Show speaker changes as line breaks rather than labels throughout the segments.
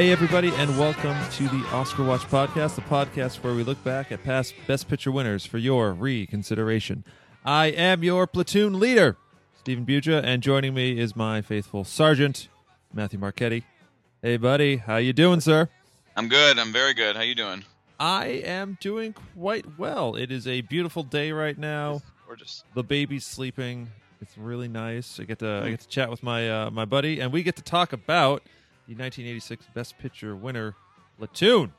Hey, everybody, and welcome to the Oscar Watch Podcast, the podcast where we look back at past Best Picture winners for your reconsideration. I am your platoon leader, Stephen Buja, and joining me is my faithful sergeant, Matthew Marchetti. Hey, buddy, how you doing, sir?
I'm good. I'm very good. How you doing?
I am doing quite well. It is a beautiful day right now.
Gorgeous.
The baby's sleeping. It's really nice. I get to I get to chat with my uh, my buddy, and we get to talk about the 1986 Best Picture winner, Platoon,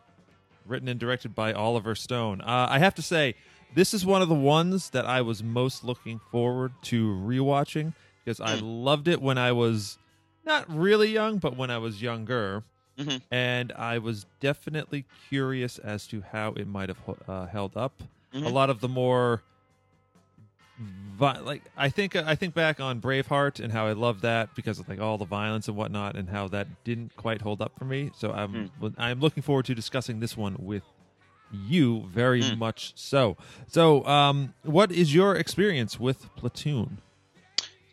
written and directed by Oliver Stone. Uh, I have to say, this is one of the ones that I was most looking forward to rewatching because I loved it when I was not really young, but when I was younger.
Mhm.
And I was definitely curious as to how it might have uh, held up. A
Mhm.
lot of the more vi- like I think I think back on Braveheart and how I loved that because of like all the violence and whatnot and how that didn't quite hold up for me. So I'm I'm looking forward to discussing this one with you very
Hmm.
much so. So um what is your experience with Platoon?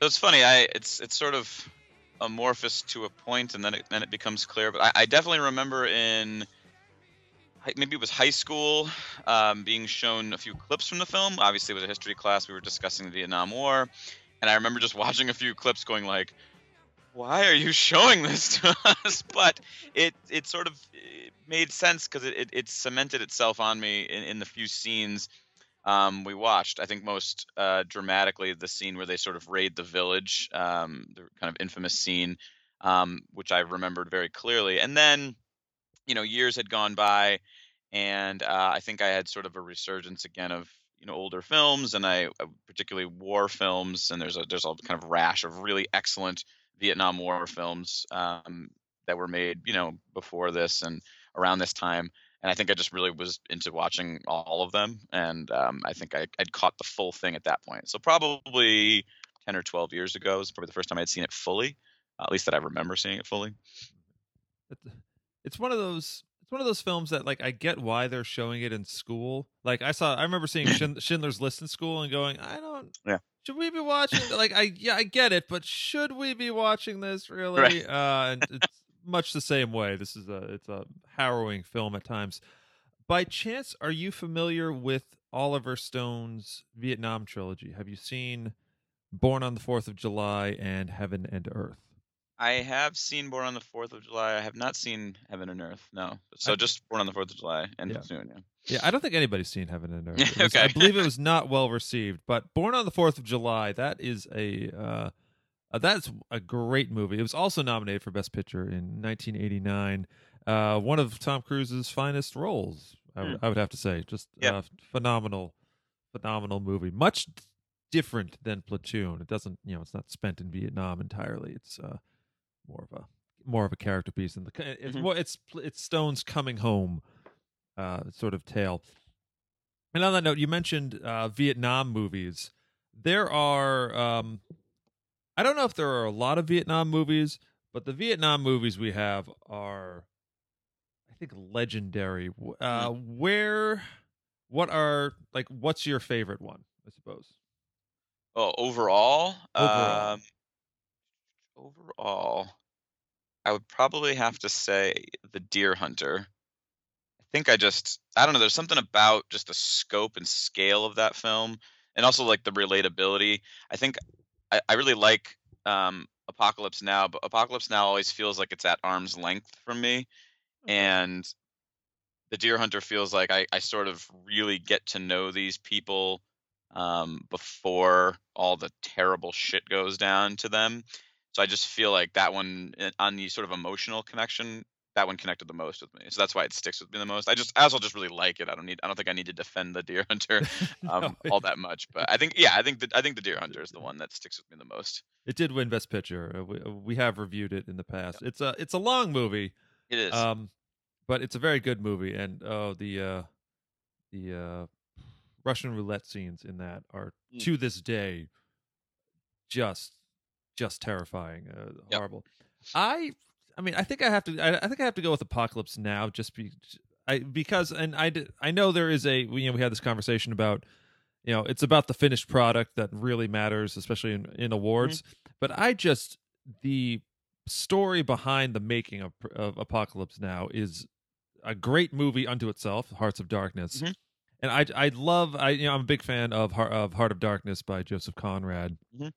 So it's funny. I it's it's sort of amorphous to a point, and then it then it becomes clear. But I, I definitely remember in maybe it was high school um, being shown a few clips from the film. Obviously, it was a history class. We were discussing the Vietnam War, and I remember just watching a few clips, going like, "Why are you showing this to us?" But it it sort of made sense because it, it it cemented itself on me in, in the few scenes um, we watched. I think most uh, dramatically the scene where they sort of raid the village, um, the kind of infamous scene, um, which I remembered very clearly. And then, you know, years had gone by, and uh, I think I had sort of a resurgence again of you know older films, and I uh, particularly war films. And there's a there's a kind of rash of really excellent Vietnam War films um, that were made, you know, before this and around this time and I think I just really was into watching all of them, and um, I think I, I'd caught the full thing at that point. So probably ten or twelve years ago was probably the first time I'd seen it fully, at least that I remember seeing it fully.
It's- one of those it's one of those films that like I get why they're showing it in school. Like I saw I remember seeing Schind- Schindler's List in school and going, I don't
Yeah.
Should we be watching like I yeah, I get it, but should we be watching this really?
Right.
Uh and it's much the same way. This is a it's a harrowing film at times. By chance, are you familiar with Oliver Stone's Vietnam trilogy? Have you seen Born on the Fourth of July and Heaven and Earth?
I have seen Born on the Fourth of July. I have not seen Heaven and Earth. No, so
I-
just Born on the Fourth of July and
Yeah.
Platoon. Yeah.
Yeah, I don't think anybody's seen Heaven and Earth. Was-
Okay.
I believe it was not well received, but Born on the Fourth of July, that is a uh, uh, that's a great movie. It was also nominated for Best Picture in 1989. Uh, one of Tom Cruise's finest roles, I, would- I would have to say. Just.
Yeah.
uh, phenomenal, phenomenal movie. Much different than Platoon. It doesn't, you know, it's not spent in Vietnam entirely. It's uh, more of a more of a character piece, and the it's
Mhm.
more it's it's Stone's coming home uh, sort of tale. And on that note, you mentioned uh, Vietnam movies. There are, um, I don't know if there are a lot of Vietnam movies, but the Vietnam movies we have are, I think, legendary. Uh, where, what are like? What's your favorite one? I suppose.
Oh, overall,
Overall.
um, overall, I would probably have to say The Deer Hunter. I think I just, I don't know. There's something about just the scope and scale of that film, and also like the relatability. I think I, I really like um, Apocalypse Now, but Apocalypse Now always feels like it's at arm's length from me, and the Deer Hunter feels like I, I sort of really get to know these people um, before all the terrible shit goes down to them. So I just feel like that one uh, on the sort of emotional connection, that one connected the most with me. So that's why it sticks with me the most. I just as I also just really like it. I don't need I don't think I need to defend the Deer Hunter um,
No,
all that much, but I think yeah, I think the, I think the Deer Hunter is the one that sticks with me the most.
It did win Best Picture. Uh, we, we have reviewed it in the past. It's a it's a long movie.
It is.
Um, but it's a very good movie, and oh, the uh, the uh, Russian roulette scenes in that are
Mm.
to this day just just terrifying, uh,
Yep.
horrible. I I mean, I think I have to. I, I think I have to go with Apocalypse Now, just be, I because and I I know there is a you know we had this conversation about you know it's about the finished product that really matters, especially in in awards. But I just the story behind the making of, of Apocalypse Now is a great movie unto itself, Hearts of Darkness.
Mhm.
And I I love I you know I'm a big fan of Heart, of Heart of Darkness by Joseph Conrad.
Mhm.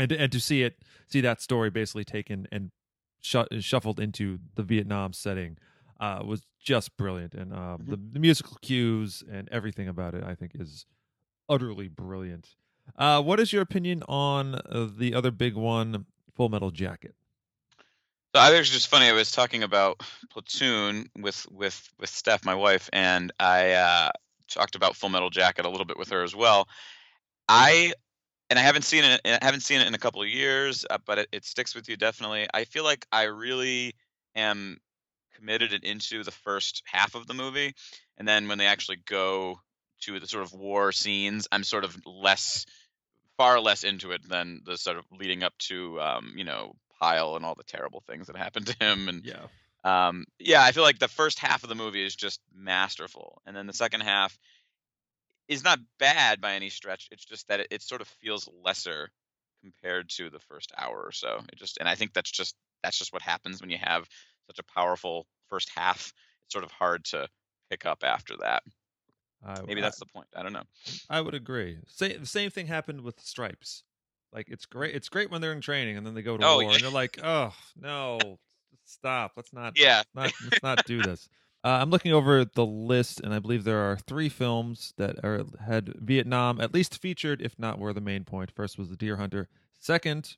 And and to see it see that story basically taken and shu- shuffled into the Vietnam setting uh, was just brilliant. And uh,
Mhm.
the, the musical cues and everything about it I think is utterly brilliant. Uh, what is your opinion on uh, the other big one, Full Metal Jacket?
So I think it's just funny. I was talking about Platoon with with with Steph, my wife, and I uh, talked about Full Metal Jacket a little bit with her as well. I and I haven't seen it. I haven't seen it in a couple of years, uh, but it, it sticks with you definitely. I feel like I really am committed and into the first half of the movie, and then when they actually go to the sort of war scenes, I'm sort of less, far less into it than the sort of leading up to, um, you know, Pyle and all the terrible things that happened to him and
Yeah.
um, yeah, I feel like the first half of the movie is just masterful, and then the second half is not bad by any stretch. It's just that it, it sort of feels lesser compared to the first hour or so. It just, and I think that's just that's just what happens when you have such a powerful first half. It's sort of hard to pick up after that.
I,
Maybe
I-
that's the point. I don't know.
I would agree. Sa- the same thing happened with Stripes. Like it's great. It's great when they're in training and then they go to
Oh,
war
yeah.
and they're like, "Oh no, stop! Let's not,
Yeah,
not let's not do this." Uh, I'm looking over the list, and I believe there are three films that are had Vietnam at least featured, if not were the main point. First was The Deer Hunter. Second,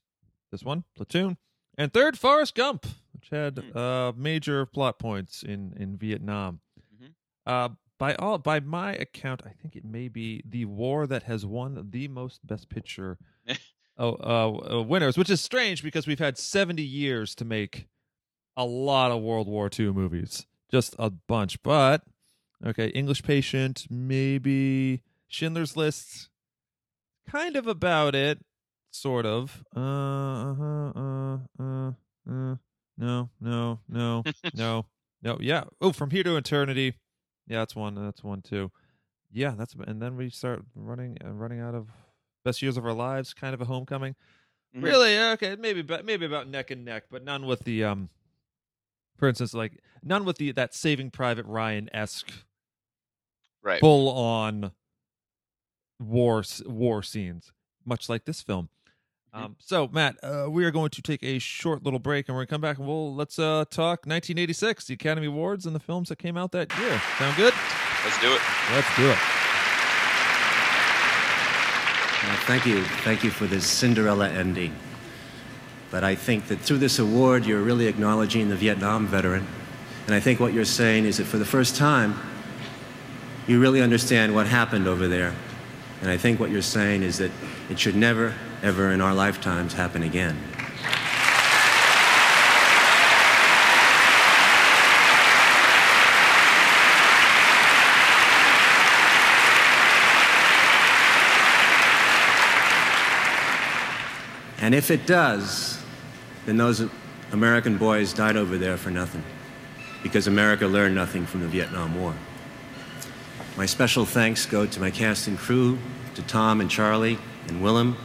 this one, Platoon, and third, Forrest Gump, which had
Hmm.
uh, major plot points in in Vietnam.
Mhm.
Uh, by all by my account, I think it may be the war that has won the most Best Picture oh, uh, uh, winners, which is strange because we've had 70 years to make a lot of World War II movies, just a bunch. But okay, English Patient, maybe Schindler's List, kind of about it, sort of. Uh, uh, uh, uh, uh, no, no, no, no, no. Yeah. Oh, From Here to Eternity. Yeah, that's one. That's one too. Yeah, that's and then we start running uh, running out of best years of our lives. Kind of a homecoming.
Mhm.
Really? Okay, maybe maybe about neck and neck, but none with the um. For instance, like none with the that Saving Private Ryan esque
right.
full on war war scenes, much like this film.
Mhm.
Um, so Matt, uh, we are going to take a short little break, and we're gonna come back and we'll let's uh, talk 1986, the Academy Awards, and the films that came out that year. Sound good?
Let's do it.
Let's do it.
Well, thank you. Thank you for this Cinderella ending. But I think that through this award, you're really acknowledging the Vietnam veteran. And I think what you're saying is that for the first time, you really understand what happened over there. And I think what you're saying is that it should never, ever in our lifetimes happen again. And if it does, then those American boys died over there for nothing, because America learned nothing from the Vietnam War. My special thanks go to my cast and crew, to Tom and Charlie and Willem,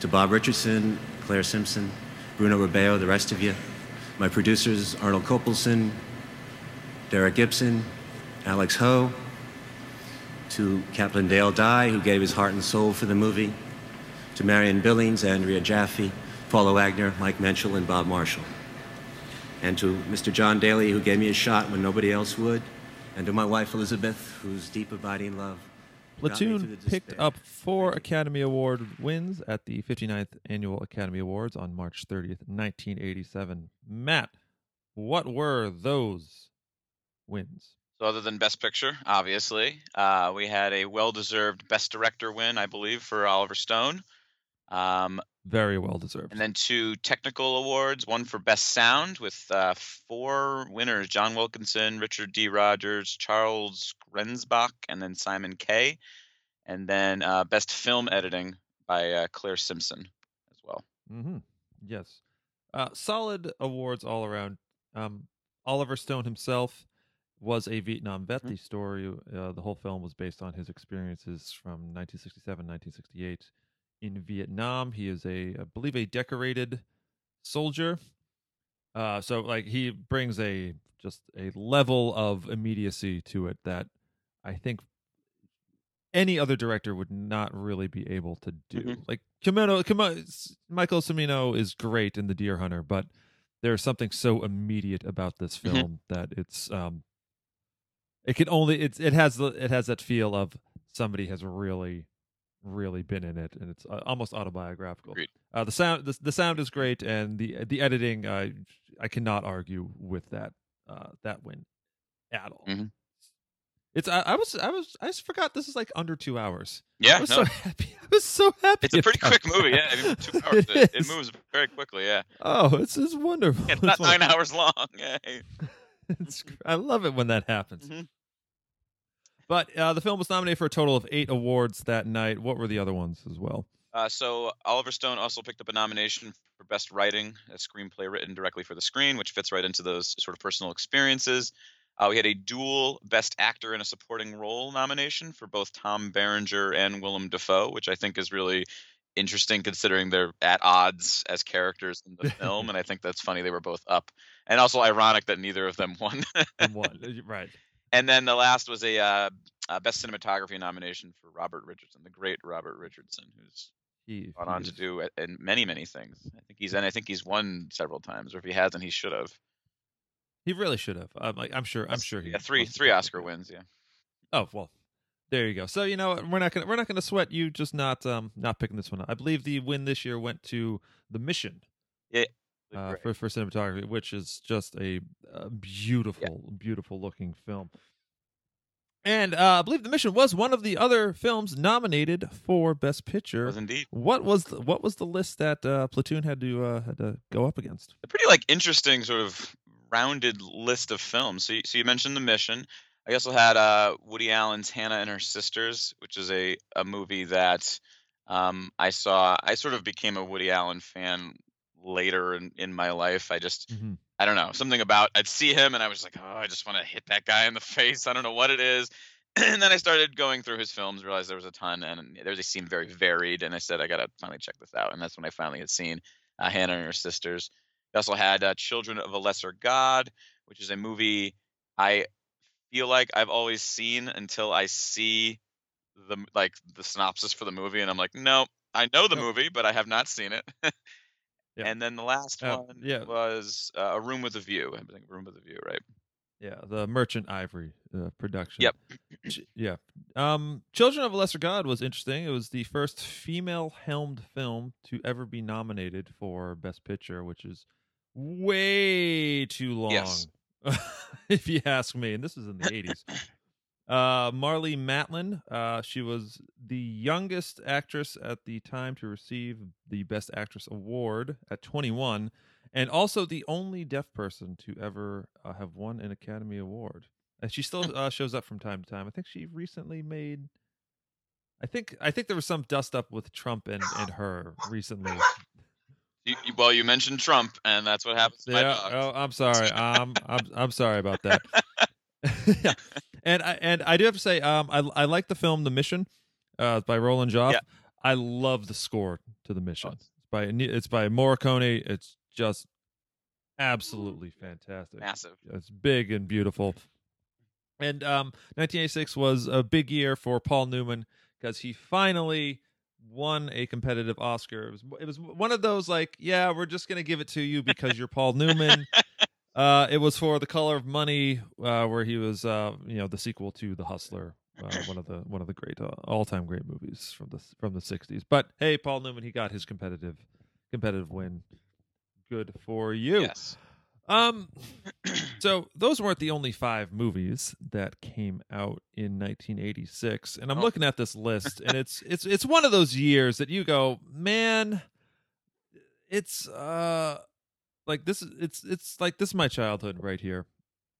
to Bob Richardson, Claire Simpson, Bruno Rubeo, the rest of you, my producers Arnold Kopelson, Derek Gibson, Alex Ho, to Captain Dale Dye, who gave his heart and soul for the movie, to Marion Billings, Andrea Jaffe, Paula Wagner, Mike Menschel, and Bob Marshall. And to Mr. John Daly, who gave me a shot when nobody else would. And to my wife, Elizabeth, whose deep abiding love. got me through
Platoon picked up four Academy Award wins at the 59th Annual Academy Awards on March 30th, 1987. Matt, what were those wins?
So other than Best Picture, obviously, uh, we had a well-deserved Best Director win, I believe, for Oliver Stone. Um,
Very well deserved.
and then two technical awards one for best sound with uh, four winners john wilkinson richard d rogers charles grenzbach and then simon kaye and then uh, best film editing by uh, claire simpson as well
hmm Yes. Uh, solid awards all around. Um, Oliver Stone himself was a Vietnam vet.
Mhm.
The story, uh, the whole film was based on his experiences from 1967, 1968 in Vietnam. He is a, I believe, a decorated soldier. Uh, so like he brings a just a level of immediacy to it that I think any other director would not really be able to do.
Mhm.
Like Cimino, Cimino, Michael Cimino is great in The Deer Hunter, but there's something so immediate about this
Mhm.
film that it's um it can only it's it has the it has that feel of somebody has really really been in it and it's uh, almost autobiographical. Uh, the sound the, the sound is great and the the editing uh, I cannot argue with that uh, that win at all.
Mhm.
It's I, I was I was I just forgot this is like under two hours. Yeah, I
Yeah,
was
no,
so happy. I was so happy.
it's a pretty quick movie. Yeah, I mean, two hours.
It
It, moves very quickly. Yeah,
Oh, it's it's wonderful.
it's not
It's wonderful.
nine hours long. Yeah.
It's I love it when that happens.
Mhm.
But uh, the film was nominated for a total of eight awards that night. What were the other ones as well?
Uh, so Oliver Stone also picked up a nomination for Best Writing, a screenplay written directly for the screen, which fits right into those sort of personal experiences. Uh, we had a dual Best Actor in a Supporting Role nomination for both Tom Berenger and Willem Dafoe, which I think is really interesting considering they're at odds as characters in the film, and I think that's funny they were both up, and also ironic that neither of them won.
One, uh, right?
And then the last was a uh, uh, Best Cinematography nomination for Robert Richardson, the great Robert Richardson, who's
He,
gone on to do in many many things. I think he's and I think he's won several times, or if he hasn't, he should have.
He really should have. I'm like, I'm sure. I'm sure he.
Yeah, three three Oscar wins. Yeah.
Oh well, there you go. So you know we're not gonna we're not gonna sweat you just not um not picking this one. up. I believe the win this year went to The Mission uh, for for cinematography, which is just a, uh beautiful beautiful looking film. And uh, I believe The Mission was one of the other films nominated for Best Picture.
was indeed
What was the, what was the list that uh, Platoon had to uh, had to go up against?
a pretty like interesting sort of rounded list of films. So you, so you mentioned The Mission. I also had uh, Woody Allen's Hannah and Her Sisters, which is a a movie that um, I saw. I sort of became a Woody Allen fan later in, in my life. I just
Mm-hmm.
I don't know, something about I'd see him and I was like, oh, I just want to hit that guy in the face. I don't know what it is. And then I started going through his films, realized there was a ton, and there they seemed very varied. And I said, I gotta finally check this out. And that's when I finally had seen uh, Hannah and her sisters. I also had uh, Children of a Lesser God, which is a movie I feel like I've always seen until I see the like the synopsis for the movie, and I'm like, no, I know the movie, but I have not seen it.
Yeah.
And then the last
Uh,
one
yeah.
was uh, A Room with a View. I think Room with a View, right?
Yeah, the Merchant Ivory uh, production.
Yep.
Yeah. Um, Children of a Lesser God was interesting. It was the first female-helmed film to ever be nominated for Best Picture, which is way too long,
Yes.
if you ask me. And this is in the '80s. Uh, Marlee Matlin. Uh, she was the youngest actress at the time to receive the Best Actress award at 21, and also the only deaf person to ever uh, have won an Academy Award. And she still uh, shows up from time to time. I think she recently made. I think I think there was some dust up with Trump and, and her recently.
You, you, well, you mentioned Trump, and that's what happens to my
Yeah. Oh, I'm sorry. Um, I'm I'm sorry about that. yeah. And I and I do have to say, um, I I like the film The Mission, uh, by Roland Joffé.
Yeah.
I love the score to The Mission. It's by it's by Morricone. It's just absolutely fantastic.
Massive.
It's big and beautiful. And um, 1986 was a big year for Paul Newman because he finally won a competitive Oscar. It was, it was one of those like, yeah, we're just gonna give it to you because you're Paul Newman. Uh, it was for The Color of Money, uh, where he was, uh, you know, the sequel to The Hustler, uh, one of the one of the great uh, all time great movies from the from the 60s. But hey, Paul Newman, he got his competitive competitive win. Good for you.
Yes.
Um, so those weren't the only five movies that came out in 1986, and I'm
Oh.
looking at this list, and it's it's it's one of those years that you go, man, it's uh, like this is it's it's like this is my childhood right here,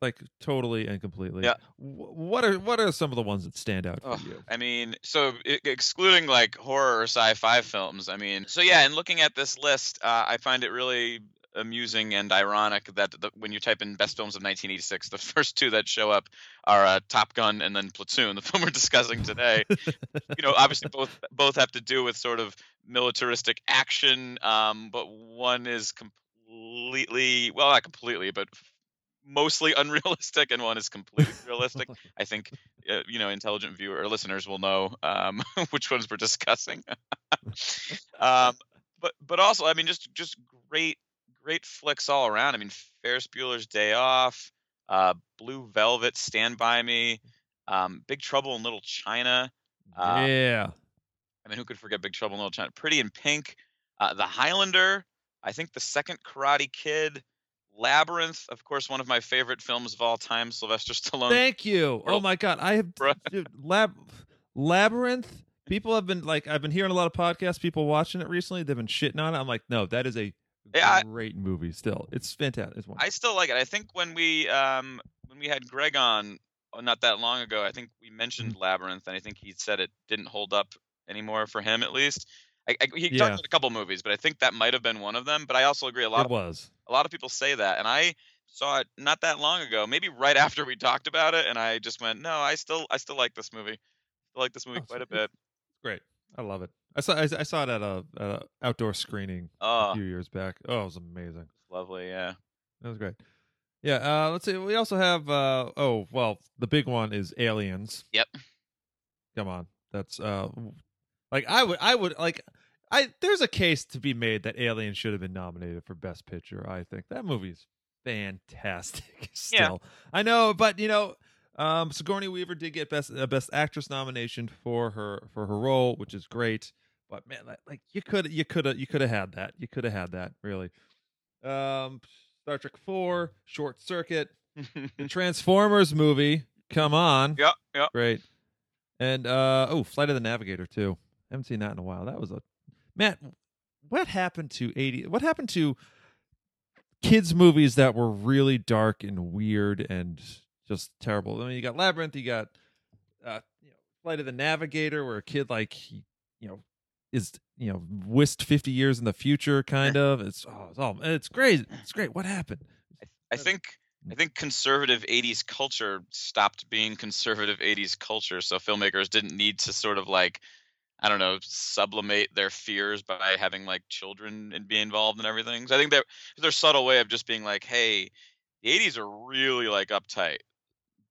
like totally and completely.
Yeah.
What are what are some of the ones that stand out for you?
I mean, so excluding like horror or sci-fi films, I mean, so yeah, and looking at this list, uh, I find it really amusing and ironic that the, when you type in best films of 1986, the first two that show up are uh, Top Gun and then Platoon, the film we're discussing today. you know, obviously both both have to do with sort of militaristic action, um, but one is completely well, not completely, but mostly unrealistic, and one is completely realistic. I think uh, you know intelligent viewer or listeners will know um, which ones we're discussing. um, but but also, I mean, just just great great flicks all around. I mean, Ferris Bueller's Day Off, uh, Blue Velvet, Stand by Me, um, Big Trouble in Little China. Uh,
yeah.
I mean, who could forget Big Trouble in Little China? Pretty in Pink, uh, The Highlander. I think the second Karate Kid, Labyrinth, of course, one of my favorite films of all time, Sylvester Stallone.
Thank you. Oh my god, I have dude, lab labyrinth. People have been like, I've been hearing a lot of podcasts, people watching it recently. They've been shitting on it. I'm like, no, that is a
Yeah, I-
great movie. Still, it's fantastic. It's.
I still like it. I think when we um when we had Greg on oh, not that long ago, I think we mentioned
Mm-hmm.
Labyrinth, and I think he said it didn't hold up anymore for him at least. I, I, he
Yeah.
talked about a couple movies, but I think that might have been one of them. But I also agree. A lot
it
of
was.
a lot of people say that, and I saw it not that long ago, maybe right after we talked about it, and I just went, no, I still I still like this movie. I like this movie
Oh,
quite a bit.
Great. I love it. I saw I, I saw it at a, a outdoor screening a
Oh,
few years back. Oh, it was amazing.
lovely, yeah.
That was great. Yeah. Uh, let's see. We also have. Uh, oh well, the big one is Aliens.
Yep.
Come on, that's uh, like I would I would like I. There's a case to be made that Alien should have been nominated for Best Picture. I think that movie's fantastic. Still, I know, but you know. Um, Sigourney Weaver did get best uh, best actress nomination for her for her role, which is great. But man, like, like you could you could have you could have had that. You could have had that really. Um, Star Trek Four, Short Circuit, the Transformers movie. Come on,
yep, yep.
great. And uh oh, Flight of the Navigator too. Haven't seen that in a while. That was a Matt. What happened to eighty? What happened to kids movies that were really dark and weird and just terrible? I mean, you got Labyrinth. You got uh, you know, Flight of the Navigator, where a kid like he, you know is you know whisked fifty years in the future, kind of. It's oh, it's all it's great. It's great. What happened?
I think I think conservative 80s culture stopped being conservative 80s culture so filmmakers didn't need to sort of like I don't know sublimate their fears by having like children and be involved in everything. So I think that their subtle way of just being like hey the 80s are really like uptight.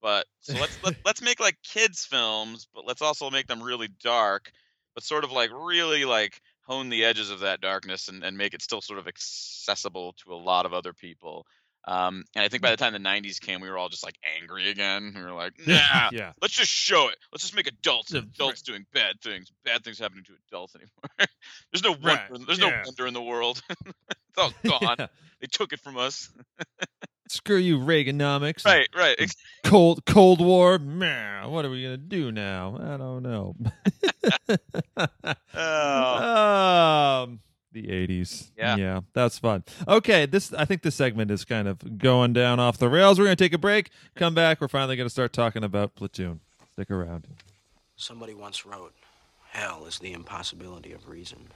But so let's let, let's make like kids films but let's also make them really dark but sort of like really like hone the edges of that darkness and, and make it still sort of accessible to a lot of other people. Um, and I think by the time the 90s came, we were all just like angry again. We were like, nah,
yeah.
let's just show it. Let's just make adults adults doing bad things. Bad things happening to adults anymore. there's no wonder.
Right,
There's
yeah.
no wonder in the world. it's all gone.
Yeah.
They took it from us.
Screw you, Reaganomics.
Right, right.
Cold Cold War. Man, what are we gonna do now? I don't know.
Oh,
um, the eighties.
Yeah.
yeah, that's fun. Okay, this I think this segment is kind of going down off the rails. We're gonna take a break. Come back. We're finally gonna start talking about Platoon. Stick around.
Somebody once wrote, Hell is the impossibility of reason.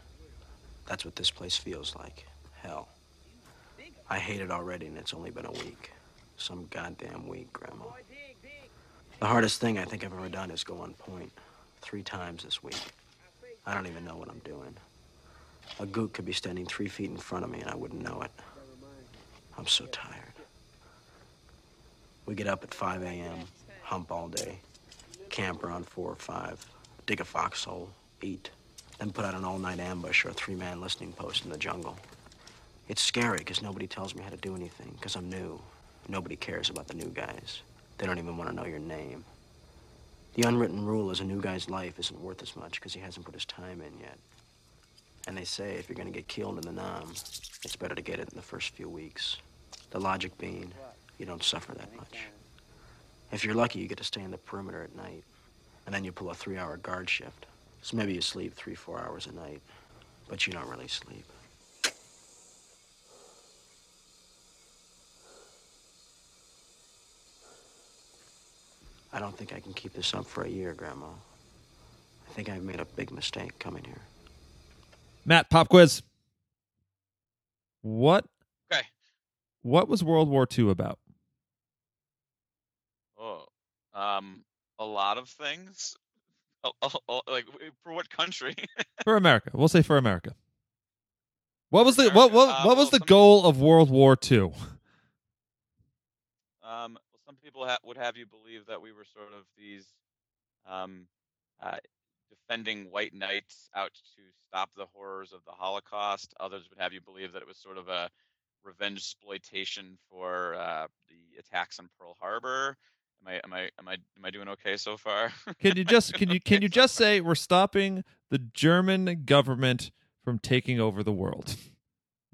That's what this place feels like. Hell. I hate it already, and it's only been a week. Some goddamn week, Grandma. The hardest thing I think I've ever done is go on point. Three times this week. I don't even know what I'm doing. A gook could be standing three feet in front of me, and I wouldn't know it. I'm so tired. We get up at 5 a.m., hump all day, camp around 4 or 5, dig a foxhole, eat, then put out an all-night ambush or a three-man listening post in the jungle. It's scary because nobody tells me how to do anything because I'm new. Nobody cares about the new guys. They don't even want to know your name. The unwritten rule is a new guy's life isn't worth as much because he hasn't put his time in yet. And they say if you're going to get killed in the Nam, it's better to get it in the first few weeks. The logic being, you don't suffer that much. If you're lucky, you get to stay in the perimeter at night. And then you pull a three hour guard shift. So maybe you sleep three, four hours a night. But you don't really sleep. I don't think I can keep this up for a year, Grandma. I think I've made a big mistake coming here.
Matt, pop quiz. What?
Okay.
What was World War II about?
oh, um, a lot of things. A- a- a- like for what country?
For America. We'll say for America. What was the what what,
Uh,
what was
well,
the goal of World War II?
Um, well, some people ha- would have you believe that we were sort of these um, uh, defending white knights out to stop the horrors of the Holocaust. Others would have you believe that it was sort of a revenge exploitation for uh, the attacks on Pearl Harbor. Am I am I am I am I doing okay so far?
Can you just can you can
Okay
you just
far.
say we're stopping the German government from taking over the world?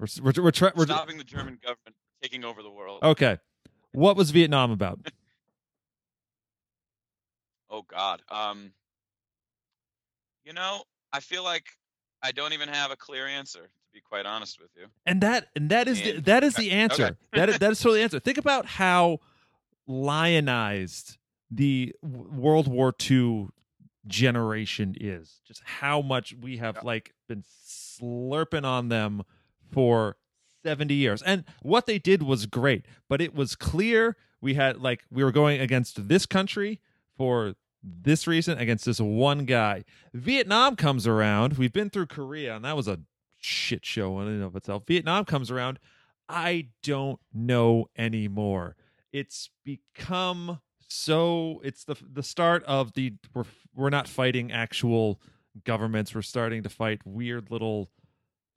We're we're we're, try, we're
stopping the German government from taking over the world?
okay. What was Vietnam about?
Oh God. Um. You know, I feel like I don't even have a clear answer. To be quite honest with you.
And that and that is the,
And-
that is the answer.
okay.
that is that is totally the answer. Think about how lionized the World War II generation is. Just how much we have
Yeah.
like been slurping on them for 70 years. And what they did was great, but it was clear we had like we were going against this country for this reason against this one guy. Vietnam comes around. We've been through Korea, and that was a shit show in and of itself. Vietnam comes around. I don't know anymore. It's become so. It's the the start of the we're we're not fighting actual governments. We're starting to fight weird little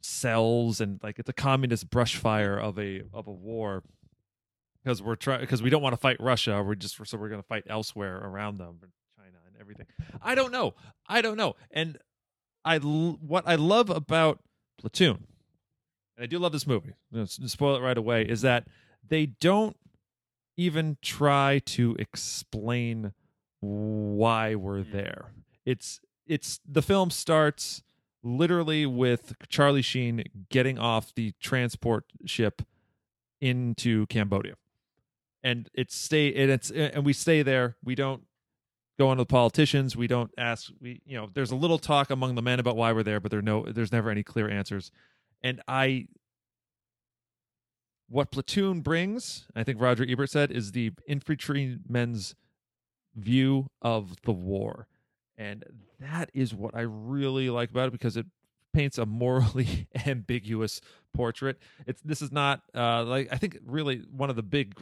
cells, and like it's a communist brush fire of a of a war because we're trying because we don't want to fight Russia. We're just so we're going to fight elsewhere around them, everything. I don't know. I don't know. And I what I love about Platoon, and I do love this movie. I'm gonna s- spoil it right away. Is that they don't even try to explain why we're
Hmm.
there. It's it's the film starts literally with Charlie Sheen getting off the transport ship into Cambodia. And it's stay and it's and we stay there. We don't go on to the politicians. We don't ask we you know, there's a little talk among the men about why we're there, but there no there's never any clear answers. And I what Platoon brings, I think Roger Ebert said, is the infantrymen's view of the war. And that is what I really like about it because it paints a morally ambiguous portrait. It's this is not uh, like I think really one of the big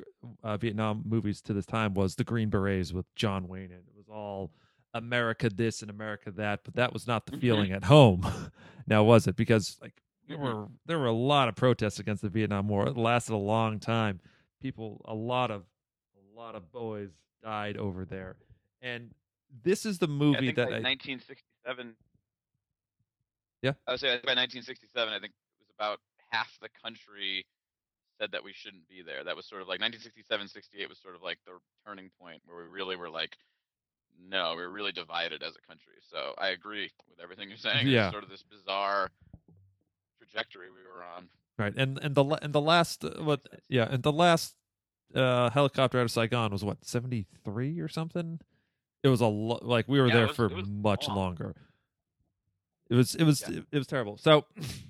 uh, Vietnam movies to this time was The Green Berets with John Wayne, and all America this and America that, but that was not the
Mhm.
feeling at home. now was it? Because like there were there were a lot of protests against the Vietnam War. It lasted a long time. People, a lot of a lot of boys died over there, and this is the
Yeah,
movie
think
that
by
I,
1967.
Yeah.
I would say by 1967, I think it was about half the country said that we shouldn't be there. That was sort of like 1967, 68 was sort of like the turning point where we really were like, no, we're really divided as a country. So I agree with everything you're saying.
Yeah.
It's sort of this bizarre trajectory we were on.
right and and the and the last uh, what yeah and the last uh helicopter out of Saigon was what seventy three or something. It was a lo- like we were
Yeah,
there
was-
for much
long.
longer. It was it was
Yeah.
it, was terrible. So,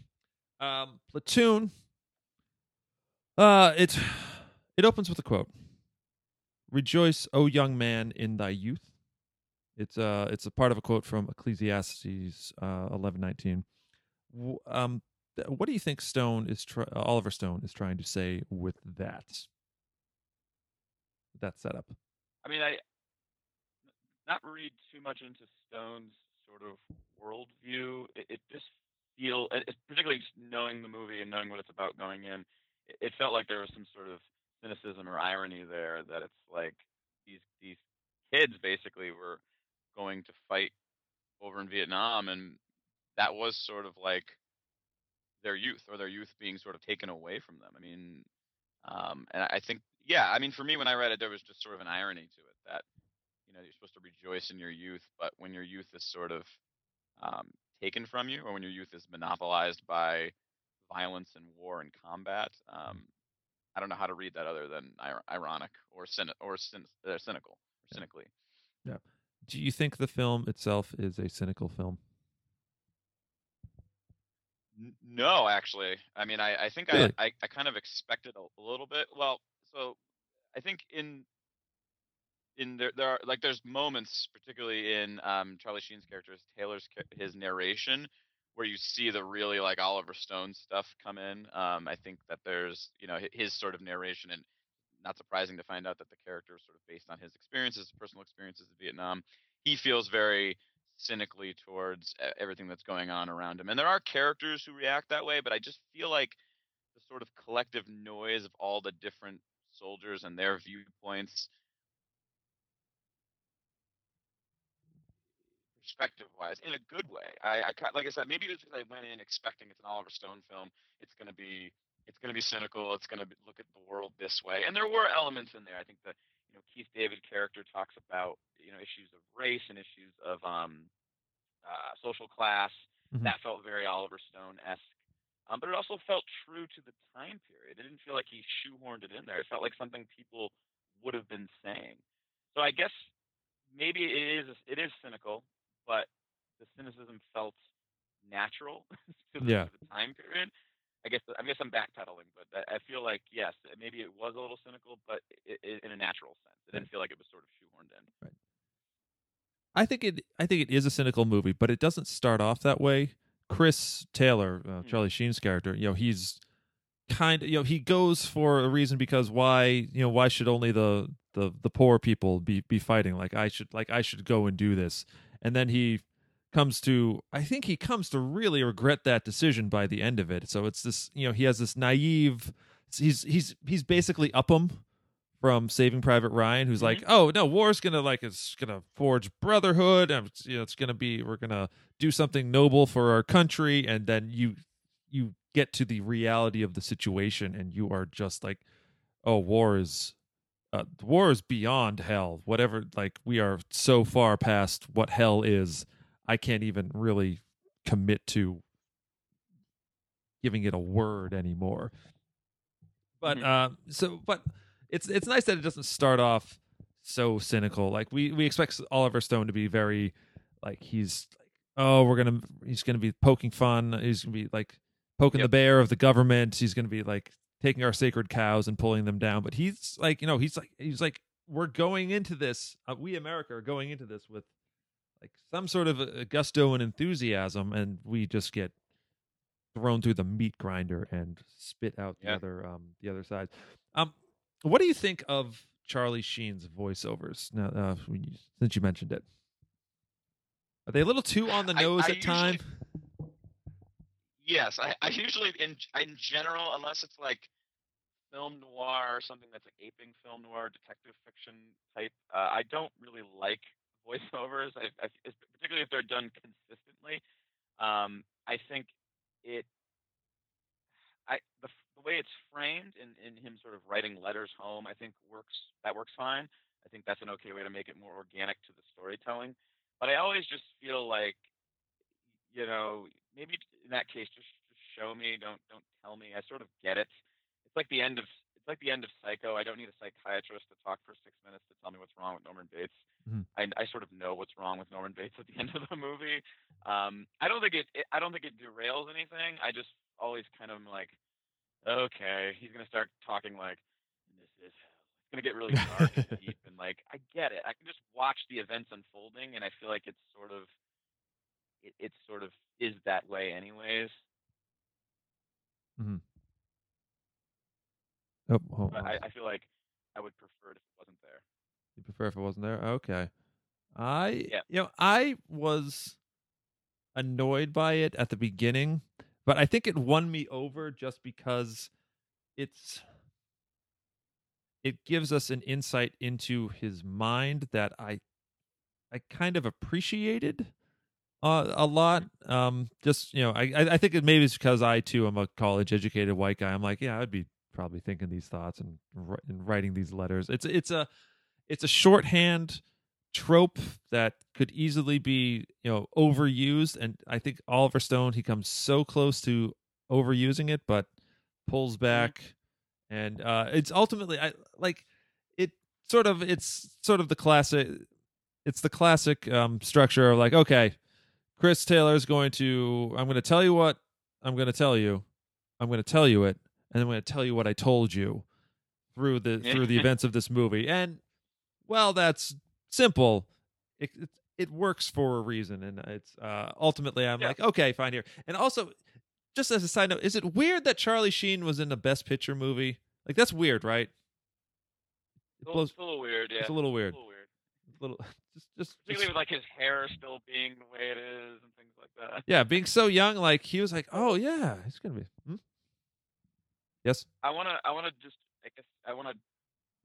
um, platoon. Uh, it it opens with a quote. Rejoice, O young man, in thy youth. It's uh it's a part of a quote from Ecclesiastes uh eleven nineteen. Um, what do you think Stone is uh, Oliver Stone is trying to say with that? That setup.
I mean, I not read too much into Stone's sort of worldview. It, it just feel, it- particularly knowing the movie and knowing what it's about going in, it, it felt like there was some sort of cynicism or irony there. That it's like these these kids basically were going to fight over in Vietnam, and that was sort of like their youth or their youth being sort of taken away from them. I mean, um, and I think, yeah, I mean, for me, when I read it, there was just sort of an irony to it that, you know, you're supposed to rejoice in your youth, but when your youth is sort of um, taken from you, or when your youth is monopolized by violence and war and combat, um, I don't know how to read that other than ir- ironic or cyni- or cyn- uh, cynical or
cynically. Yeah.
Do you think the film itself is a cynical film?
No, actually. I mean, I, I think
Really?
I, I, I kind of expected a, a little bit. Well, so I think in in there there are like there's moments, particularly in um, Charlie Sheen's character, Taylor's his narration,
where you see the really like Oliver Stone stuff come in. Um, I think that there's you know his sort of narration and not surprising to find out that the character is sort of based on his experiences, personal experiences in Vietnam. He feels very cynically towards everything that's going on around him. And there are characters who react that way, but I just feel like the sort of collective noise of all the different soldiers and their viewpoints perspective wise in a good way I, I like i said maybe it's because i went in expecting it's an oliver stone film it's going to be it's going to be cynical it's going to look at the world this way and there were elements in there i think the you know keith david character talks about you know issues of race and issues of um uh, social class mm-hmm. that felt very oliver stone esque um, but it also felt true to the time period. It didn't feel like he shoehorned it in there. It felt like something people would have been saying. So I guess maybe it is it is cynical, but the cynicism felt natural to, the, yeah. to the time period. I guess I guess I'm backpedaling, but I feel like yes, maybe it was a little cynical, but it, it, in a natural sense. It didn't feel like it was sort of shoehorned in.
Right. I think it. I think it is a cynical movie, but it doesn't start off that way. Chris Taylor, uh, hmm. Charlie Sheen's character, you know, he's kind of you know he goes for a reason because why you know why should only the the the poor people be be fighting like I should like I should go and do this and then he comes to I think he comes to really regret that decision by the end of it so it's this you know he has this naive he's he's he's basically Upham from Saving Private Ryan, who's mm-hmm. like, "Oh no, war's gonna like it's gonna forge brotherhood, and it's, you know it's gonna be we're gonna do something noble for our country," and then you you get to the reality of the situation, and you are just like, "Oh, war is." Uh, war is beyond hell. Whatever, like we are so far past what hell is. I can't even really commit to giving it a word anymore. But mm-hmm. uh, so, but it's it's nice that it doesn't start off so cynical. Like we we expect Oliver Stone to be very like he's like oh we're gonna he's gonna be poking fun. He's gonna be like poking yep. the bear of the government. He's gonna be like taking our sacred cows and pulling them down. But he's like you know he's like he's like we're going into this. Uh, we America are going into this with like some sort of a gusto and enthusiasm, and we just get thrown through the meat grinder and spit out the other um the other side. Um, what do you think of Charlie Sheen's voiceovers? Now, uh, you, since you mentioned it, are they a little too on the nose I, I at time?
Yes, I, I usually in in general, unless it's like film noir or something that's like aping film noir, detective fiction type, uh, I don't really like voiceovers. I, I, particularly if they're done consistently. Um, I think it I the, the way it's framed in, in him sort of writing letters home, I think works. That works fine. I think that's an okay way to make it more organic to the storytelling. But I always just feel like, you know, maybe in that case, just, just show me, don't don't tell me. I sort of get it. It's like the end of like the end of Psycho. I don't need a psychiatrist to talk for six minutes to tell me what's wrong with Norman Bates. Mm-hmm. I, I sort of know what's wrong with Norman Bates at the end of the movie. Um, I don't think it, it. I don't think it derails anything. I just always kind of like, okay, he's gonna start talking like this is it's gonna get really dark and deep and like I get it. I can just watch the events unfolding and I feel like it's sort of it, it sort of is that way anyways.
Mm-hmm.
Oh, I, I feel like I would prefer it if it wasn't there.
You prefer if it wasn't there? Okay. I
yeah.
you know, I was annoyed by it at the beginning but I think it won me over just because it's it gives us an insight into his mind that I I kind of appreciated uh, a lot. Um, just you know, I I think it maybe it's because I too am a college educated white guy. I'm like, yeah, I'd be probably thinking these thoughts and, and writing these letters. It's it's a it's a shorthand trope that could easily be you know overused and i think oliver stone he comes so close to overusing it but pulls mm-hmm. back and uh it's ultimately i like it sort of it's sort of the classic it's the classic um structure of like okay chris taylor is going to i'm going to tell you what i'm going to tell you i'm going to tell you it and i'm going to tell you what i told you through the through the events of this movie and well that's simple. It, it, it works for a reason, and it's uh, ultimately I'm
Yeah.
like, okay, fine here. And also, just as a side note, is it weird that Charlie Sheen was in the Best Picture movie? Like that's weird, right? It
It's a,
blows.
it's a little weird. Yeah,
It's a little weird.
A little weird.
Little, just, just,
Particularly
just-
with like his hair still being the way it is and things like that.
yeah, being so young, like he was like, oh yeah, he's gonna be. Hmm? Yes.
I want to. I want to just. I guess I want to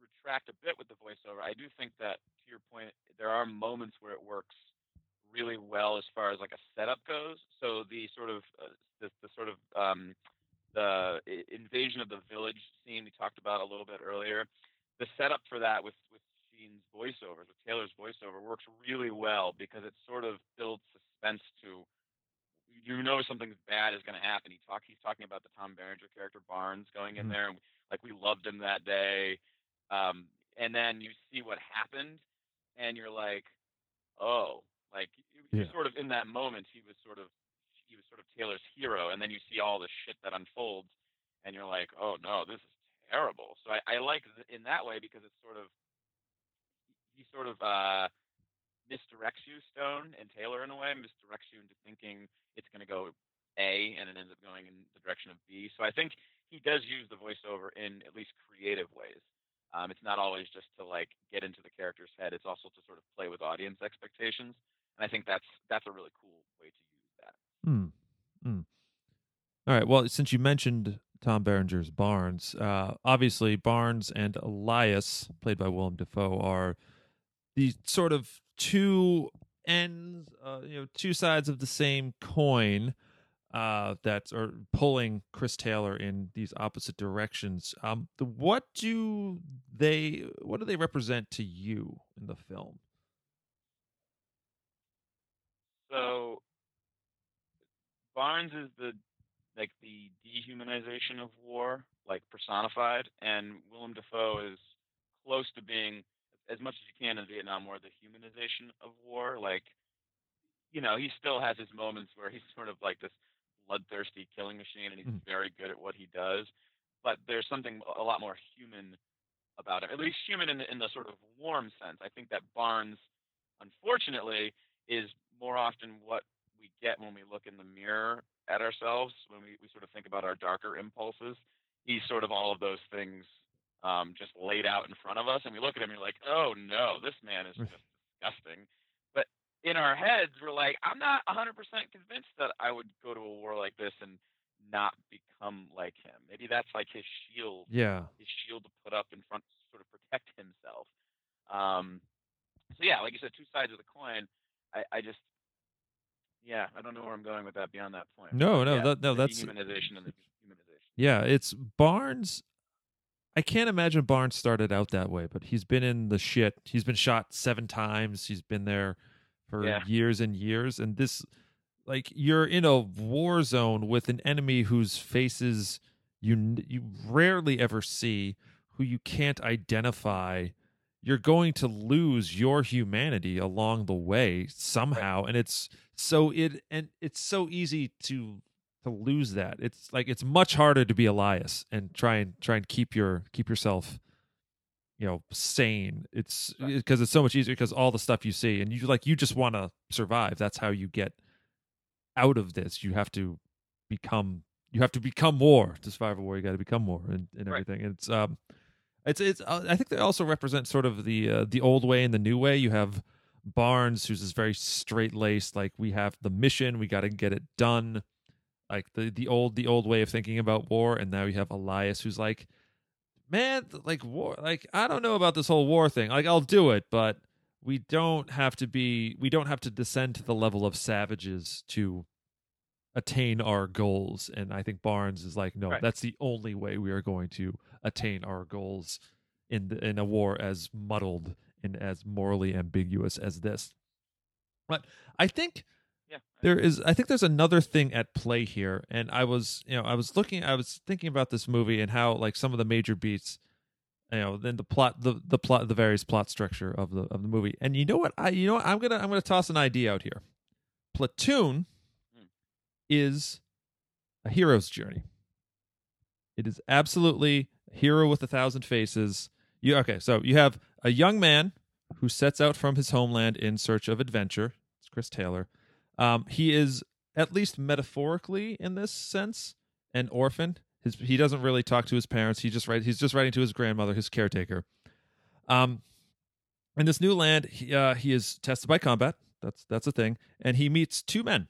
retract a bit with the voiceover. I do think that, to your point, there are moments where it works really well as far as like a setup goes. So the sort of uh, the, the sort of um, the invasion of the village scene we talked about a little bit earlier. The setup for that with with Sheen's voiceovers, with Taylor's voiceover, works really well because it sort of builds suspense to you know something bad is going to happen. He talk he's talking about the Tom Berenger character Barnes going in
Mhm.
there, and like we loved him that day. Um, and then you see what happened, and you're like, oh, like
Yeah.
sort of in that moment. He was sort of he was sort of Taylor's hero, and then you see all the shit that unfolds, and you're like, oh no, this is terrible. So I, I like th- in that way because it's sort of he sort of uh misdirects you, Stone and Taylor, in a way, misdirects you into thinking it's going to go A, and it ends up going in the direction of B. So I think he does use the voiceover in at least creative ways. Um, it's not always just to like get into the character's head. It's also to sort of play with audience expectations, and I think that's that's a really cool way to use that.
Hmm. Hmm. All right. Well, since you mentioned Tom Berenger's Barnes, uh, obviously Barnes and Elias, played by Willem Dafoe, are the sort of two ends, uh, you know, two sides of the same coin uh, that are pulling Chris Taylor in these opposite directions. Um, the, what do they? What do they represent to you in the film?
So Barnes is the like the dehumanization of war, like personified, and Willem Dafoe is close to being as much as you can in Vietnam War the humanization of war. Like, you know, he still has his moments where he's sort of like this bloodthirsty killing machine, and he's
Mhm.
very good at what he does. But there's something a lot more human about him, at least human in the, in the sort of warm sense. I think that Barnes, unfortunately, is more often what we get when we look in the mirror at ourselves, when we, we sort of think about our darker impulses. He's sort of all of those things um, just laid out in front of us, and we look at him and you're like, oh no, this man is just disgusting. But in our heads, we're like, I'm not 100% convinced that I would go to a war like this and not become like him. Maybe that's like his shield
Yeah.
his shield to put up in front to sort of protect himself. Um, so yeah, like you said, two sides of the coin. I, I just, yeah, I don't know where I'm going with that beyond that point.
No, no,
Yeah,
that, no, that's
dehumanization and the humanization.
Yeah, it's Barnes. I can't imagine Barnes started out that way, but he's been in the shit. He's been shot seven times. He's been there for
Yeah.
years and years. And this, like, you're in a war zone with an enemy whose faces you you rarely ever see, who you can't identify. You're going to lose your humanity along the way somehow, and it's so it and it's so easy to to lose that. It's like it's much harder to be Elias and try and try and keep your keep yourself you know sane. It's because it's so much easier because all the stuff you see and you like you just want to survive. That's how you get out of this. You have to become you have to become more to survive a war. You got to become more and, and
Right.
everything. And it's um it's it's uh, I think they also represent sort of the uh, the old way and the new way. You have Barnes who's this very straight laced like we have the mission, we got to get it done like the the old the old way of thinking about war and now you have elias who's like man like war like i don't know about this whole war thing. Like i'll do it but we don't have to be we don't have to descend to the level of savages to attain our goals. And i think barnes is like no
Right.
that's the only way we are going to attain our goals in the, in a war as muddled and as morally ambiguous as this. But i think
Yeah.
there is i think there's another thing at play here and i was you know i was looking i was thinking about this movie and how like some of the major beats you know then the plot the the plot the various plot structure of the of the movie and you know what i you know what i'm gonna i'm gonna toss an idea out here platoon
Hmm.
is a hero's journey it is absolutely a hero with a thousand faces you okay so you have a young man who sets out from his homeland in search of adventure. It's Chris Taylor. Um, he is at least metaphorically in this sense an orphan. His, he doesn't really talk to his parents. He just write, he's just writing to his grandmother, his caretaker. Um, in this new land, he, uh, he is tested by combat. That's that's a thing, and he meets two men,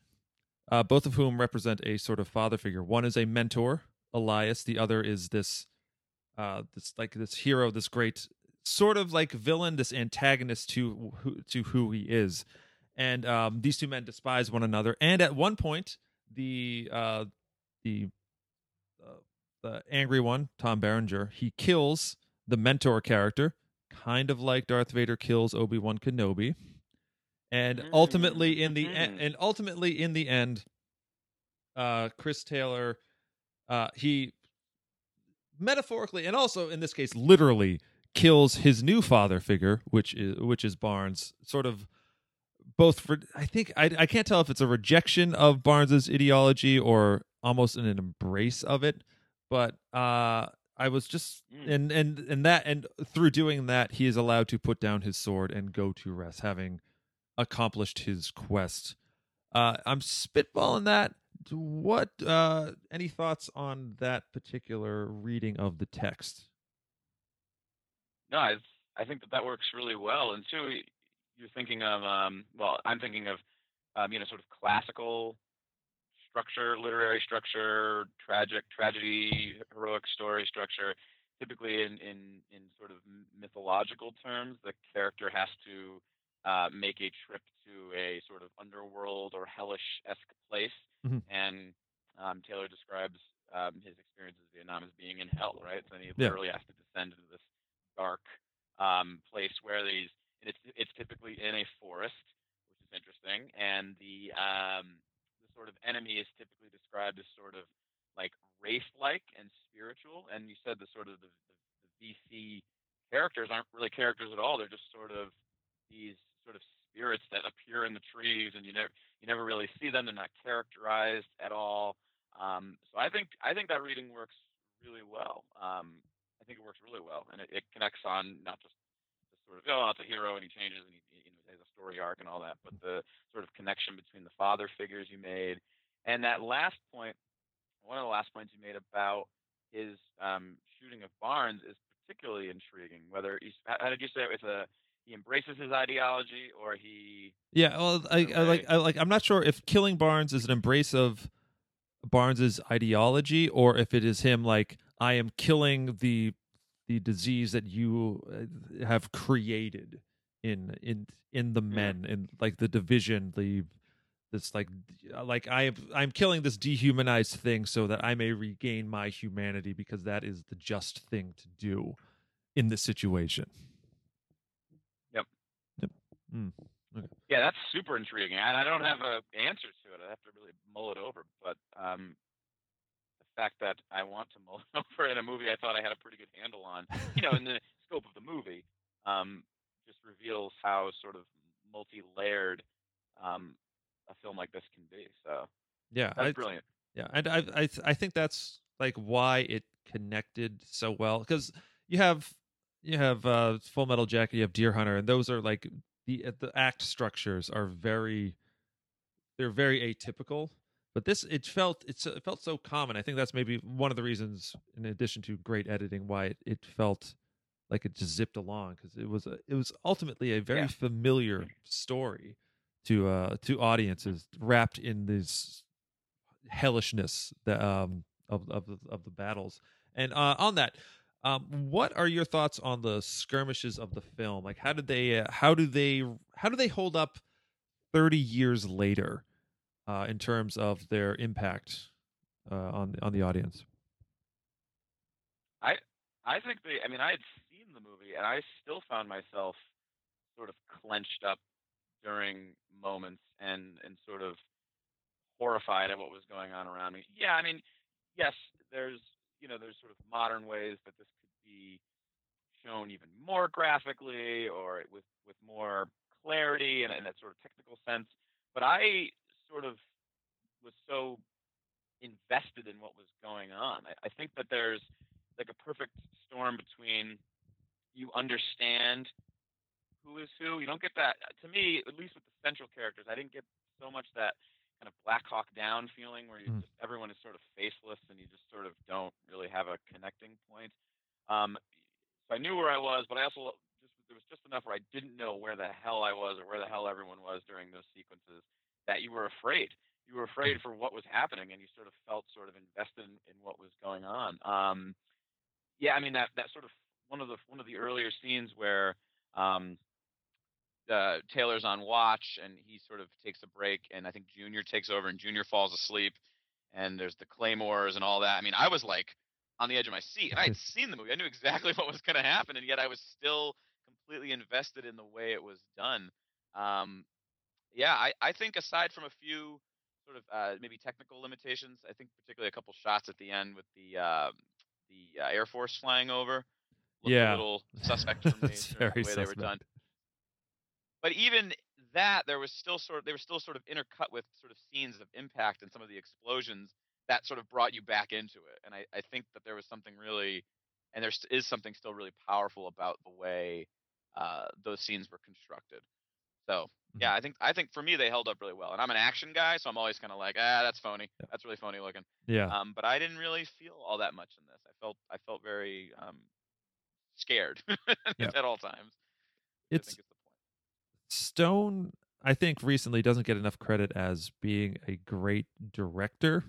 uh, both of whom represent a sort of father figure. One is a mentor, Elias. The other is this, uh, this like this hero, this great sort of like villain, this antagonist to who, to who he is. And um, these two men despise one another. And at one point, the uh, the uh, the angry one, Tom Berenger, he kills the mentor character, kind of like Darth Vader kills Obi Wan Kenobi. And ultimately, in the
Mm.
and ultimately in the end, uh, Chris Taylor, uh, he metaphorically and also in this case literally kills his new father figure, which is which is Barnes, sort of both for I think I I can't tell if it's a rejection of Barnes's ideology or almost an embrace of it, but uh I was just
Mm.
and and and that and through doing that he is allowed to put down his sword and go to rest having accomplished his quest. Uh I'm spitballing that. What uh any thoughts on that particular reading of the text?
No, I I think that that works really well. And two, you're thinking of um, well, I'm thinking of um, you know sort of classical structure, literary structure, tragic tragedy, heroic story structure. Typically, in in in sort of mythological terms, the character has to uh, make a trip to a sort of underworld or hellish esque place,
Mhm.
and um, Taylor describes um, his experiences in Vietnam as being in hell, right? So he
Yeah.
literally has to descend into this dark um, place where these and it's it's typically in a forest, which is interesting, and the um, the sort of enemy is typically described as sort of like wraith-like and spiritual. And you said the sort of the, the, the VC characters aren't really characters at all; they're just sort of these sort of spirits that appear in the trees, and you never you never really see them. They're not characterized at all. Um, so I think I think that reading works really well. Um, I think it works really well, and it, it connects on not just sort of oh, it's a hero and he changes and he you know has a story arc and all that, but the sort of connection between the father figures you made, and that last point, one of the last points you made about his um, shooting of Barnes is particularly intriguing. Whether he's how how did you say it? With a he embraces his ideology or he
Yeah, well, I, I like I like I'm not sure if killing Barnes is an embrace of Barnes's ideology or if it is him like I am killing the the disease that you uh, have created in in in the men and like the division the this like like I am I'm killing this dehumanized thing so that I may regain my humanity because that is the just thing to do in this situation.
Yep.
Yep. Mm.
Yeah, that's super intriguing. And I don't have a answer to it. I have to really mull it over. But um, fact that I want to mull over in a movie I thought I had a pretty good handle on, you know, in the scope of the movie, um, just reveals how sort of multi-layered um, a film like this can be. So
Yeah,
that's
I-
brilliant.
Yeah, and I I I think that's like why it connected so well because you have you have uh Full Metal Jacket, you have Deer Hunter, and those are like the the act structures are very they're very atypical. But this it felt it's it felt so common. I think that's maybe one of the reasons, in addition to great editing, why it, it felt like it just zipped along because it was a, it was ultimately a very
Yeah.
familiar story to uh to audiences wrapped in this hellishness that um of of the, of the battles. And uh, on that, um, what are your thoughts on the skirmishes of the film? Like, how did they uh, how do they how do they hold up thirty years later uh, in terms of their impact uh, on on the audience?
I I think they. I mean, I had seen the movie, and I still found myself sort of clenched up during moments and and sort of horrified at what was going on around me. Yeah, I mean, yes, there's you know there's sort of modern ways that this could be shown even more graphically or with with more clarity and, and that sort of technical sense. But I sort of was so invested in what was going on. I, I think that there's like a perfect storm between you understand who is who. You don't get that to me, at least with the central characters. I didn't get so much that kind of Black Hawk Down feeling where you
Mm.
just everyone is sort of faceless and you just sort of don't really have a connecting point. Um, so I knew where I was, but I also just there was just enough where I didn't know where the hell I was or where the hell everyone was during those sequences that you were afraid. You were afraid for what was happening, and you sort of felt sort of invested in, in what was going on. Um, yeah, I mean that that sort of one of the one of the earlier scenes where um, uh, Taylor's on watch and he sort of takes a break, and I think Junior takes over, and Junior falls asleep, and there's the claymores and all that. I mean, I was like on the edge of my seat, and I had seen the movie. I knew exactly what was going to happen, and yet I was still completely invested in the way it was done. Um, yeah, I, I think aside from a few sort of uh, maybe technical limitations, I think particularly a couple shots at the end with the um, the uh, Air Force flying over.
Yeah.
a little suspect for me
It's
in terms of
very
the way they were done. But even that, there was still sort of they were still sort of intercut with sort of scenes of impact and some of the explosions that sort of brought you back into it. And I, I think that there was something really, and there is something still really powerful about the way uh, those scenes were constructed. So yeah, I think I think for me they held up really well. And I'm an action guy, so I'm always kind of like, ah, that's phony.
Yeah.
That's really phony looking.
Yeah.
Um, but I didn't really feel all that much in this. I felt I felt very um, scared
Yeah.
at all times. I
it's
think is the point.
Stone, I think, recently doesn't get enough credit as being a great director.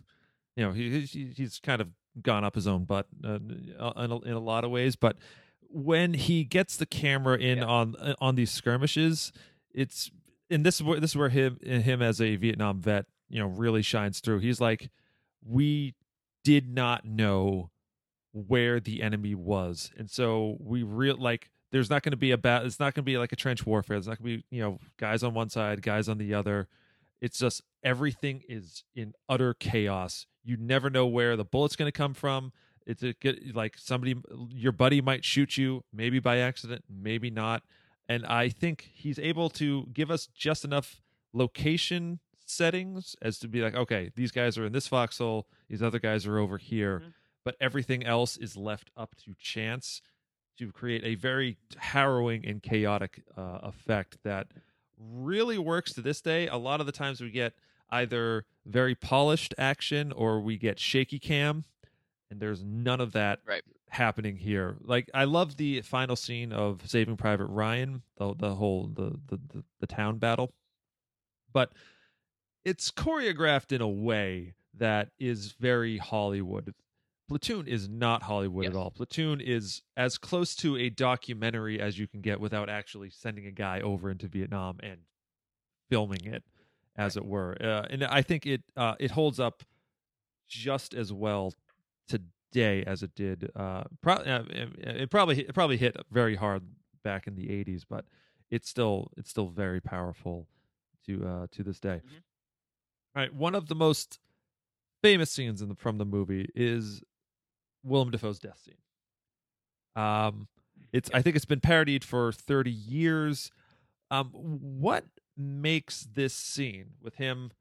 You know, he, he he's kind of gone up his own butt uh, in, a, in a lot of ways, but when he gets the camera in
Yeah.
on on these skirmishes, it's and this is where this is where him him as a Vietnam vet, you know, really shines through. He's like, we did not know where the enemy was, and so we real like there's not going to be a bat. It's not going to be like a trench warfare. It's not going to be you know guys on one side, guys on the other. It's just everything is in utter chaos. You never know where the bullet's going to come from. It's a good like somebody, your buddy might shoot you, maybe by accident, maybe not. And I think he's able to give us just enough location settings as to be like, okay, these guys are in this foxhole, these other guys are over here,
Mhm.
but everything else is left up to chance to create a very harrowing and chaotic uh, effect that really works to this day. A lot of the times we get either very polished action or we get shaky cam, and there's none of that
Right.
happening here. Like I love the final scene of Saving Private Ryan, the the whole the the the, the town battle, but it's choreographed in a way that is very Hollywood. Platoon is not Hollywood
Yes.
at all. Platoon is as close to a documentary as you can get without actually sending a guy over into Vietnam and filming it, as it were. Uh, and I think it uh, it holds up just as well today as it did. Uh, pro- uh, it, probably it probably hit very hard back in the '80s, but it's still it's still very powerful to uh, to this day.
Mhm.
All right, one of the most famous scenes in the, from the movie is Willem Dafoe's death scene. Um, it's I think it's been parodied for 30 years. Um, what makes this scene with him?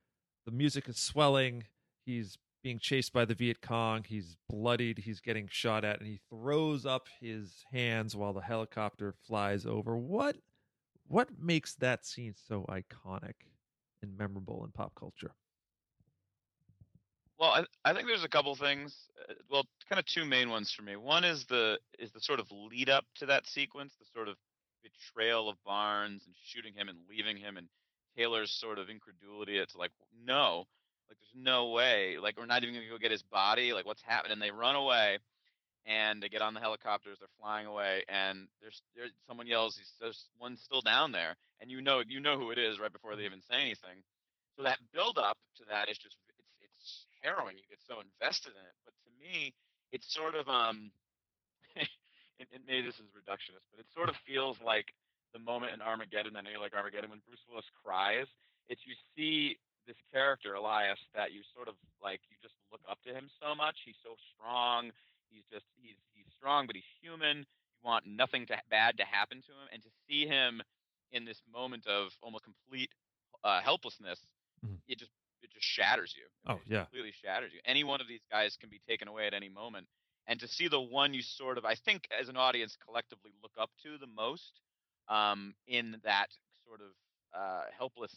The music is swelling. He's being chased by the Viet Cong. He's bloodied. He's getting shot at, and he throws up his hands while the helicopter flies over. What what makes that scene so iconic and memorable in pop culture?
Well, I, I think there's a couple things. Uh, well, kind of two main ones for me. One is the is the sort of lead up to that sequence, the sort of betrayal of Barnes and shooting him and leaving him, and Taylor's sort of incredulity. It's like, no, like there's no way. Like we're not even gonna go get his body. Like what's happening? And they run away, and they get on the helicopters. They're flying away, and there's there's someone yells, "He's there's one still down there," and you know you know who it is right before they even say anything. So that build up to that is just it's it's harrowing. You get so invested in it. But to me, it's sort of um, and, and maybe this is reductionist, but it sort of feels like the moment in Armageddon. I know you like Armageddon when Bruce Willis cries. It's you see this character Elias that you sort of like you just look up to him so much. He's so strong. He's just he's he's strong, but he's human. You want nothing to bad to happen to him, and to see him in this moment of almost complete uh, helplessness,
Mhm.
it just it just shatters you. I
Oh,
mean,
yeah.
completely shatters you. Any one of these guys can be taken away at any moment, and to see the one you sort of I think as an audience collectively look up to the most um, in that sort of uh, helpless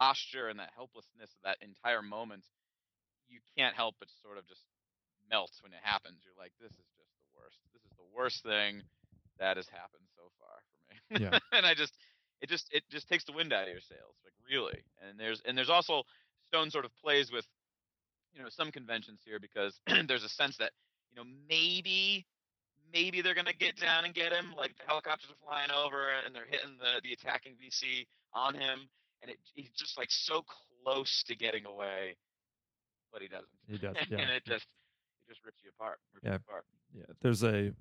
posture and that helplessness of that entire moment, you can't help but sort of just melt when it happens. You're like, this is just the worst. This is the worst thing that has happened so far for me.
Yeah.
and I just, it just, it just takes the wind out of your sails, like really. And there's, and there's also Stone sort of plays with, you know, some conventions here because there's a sense that, you know, maybe maybe they're gonna get down and get him. Like the helicopters are flying over and they're hitting the the attacking VC on him, and it, he's just like so close to getting away, but he doesn't.
He does, yeah.
and it just it just rips you apart. Rips
Yeah.
you apart.
yeah there's a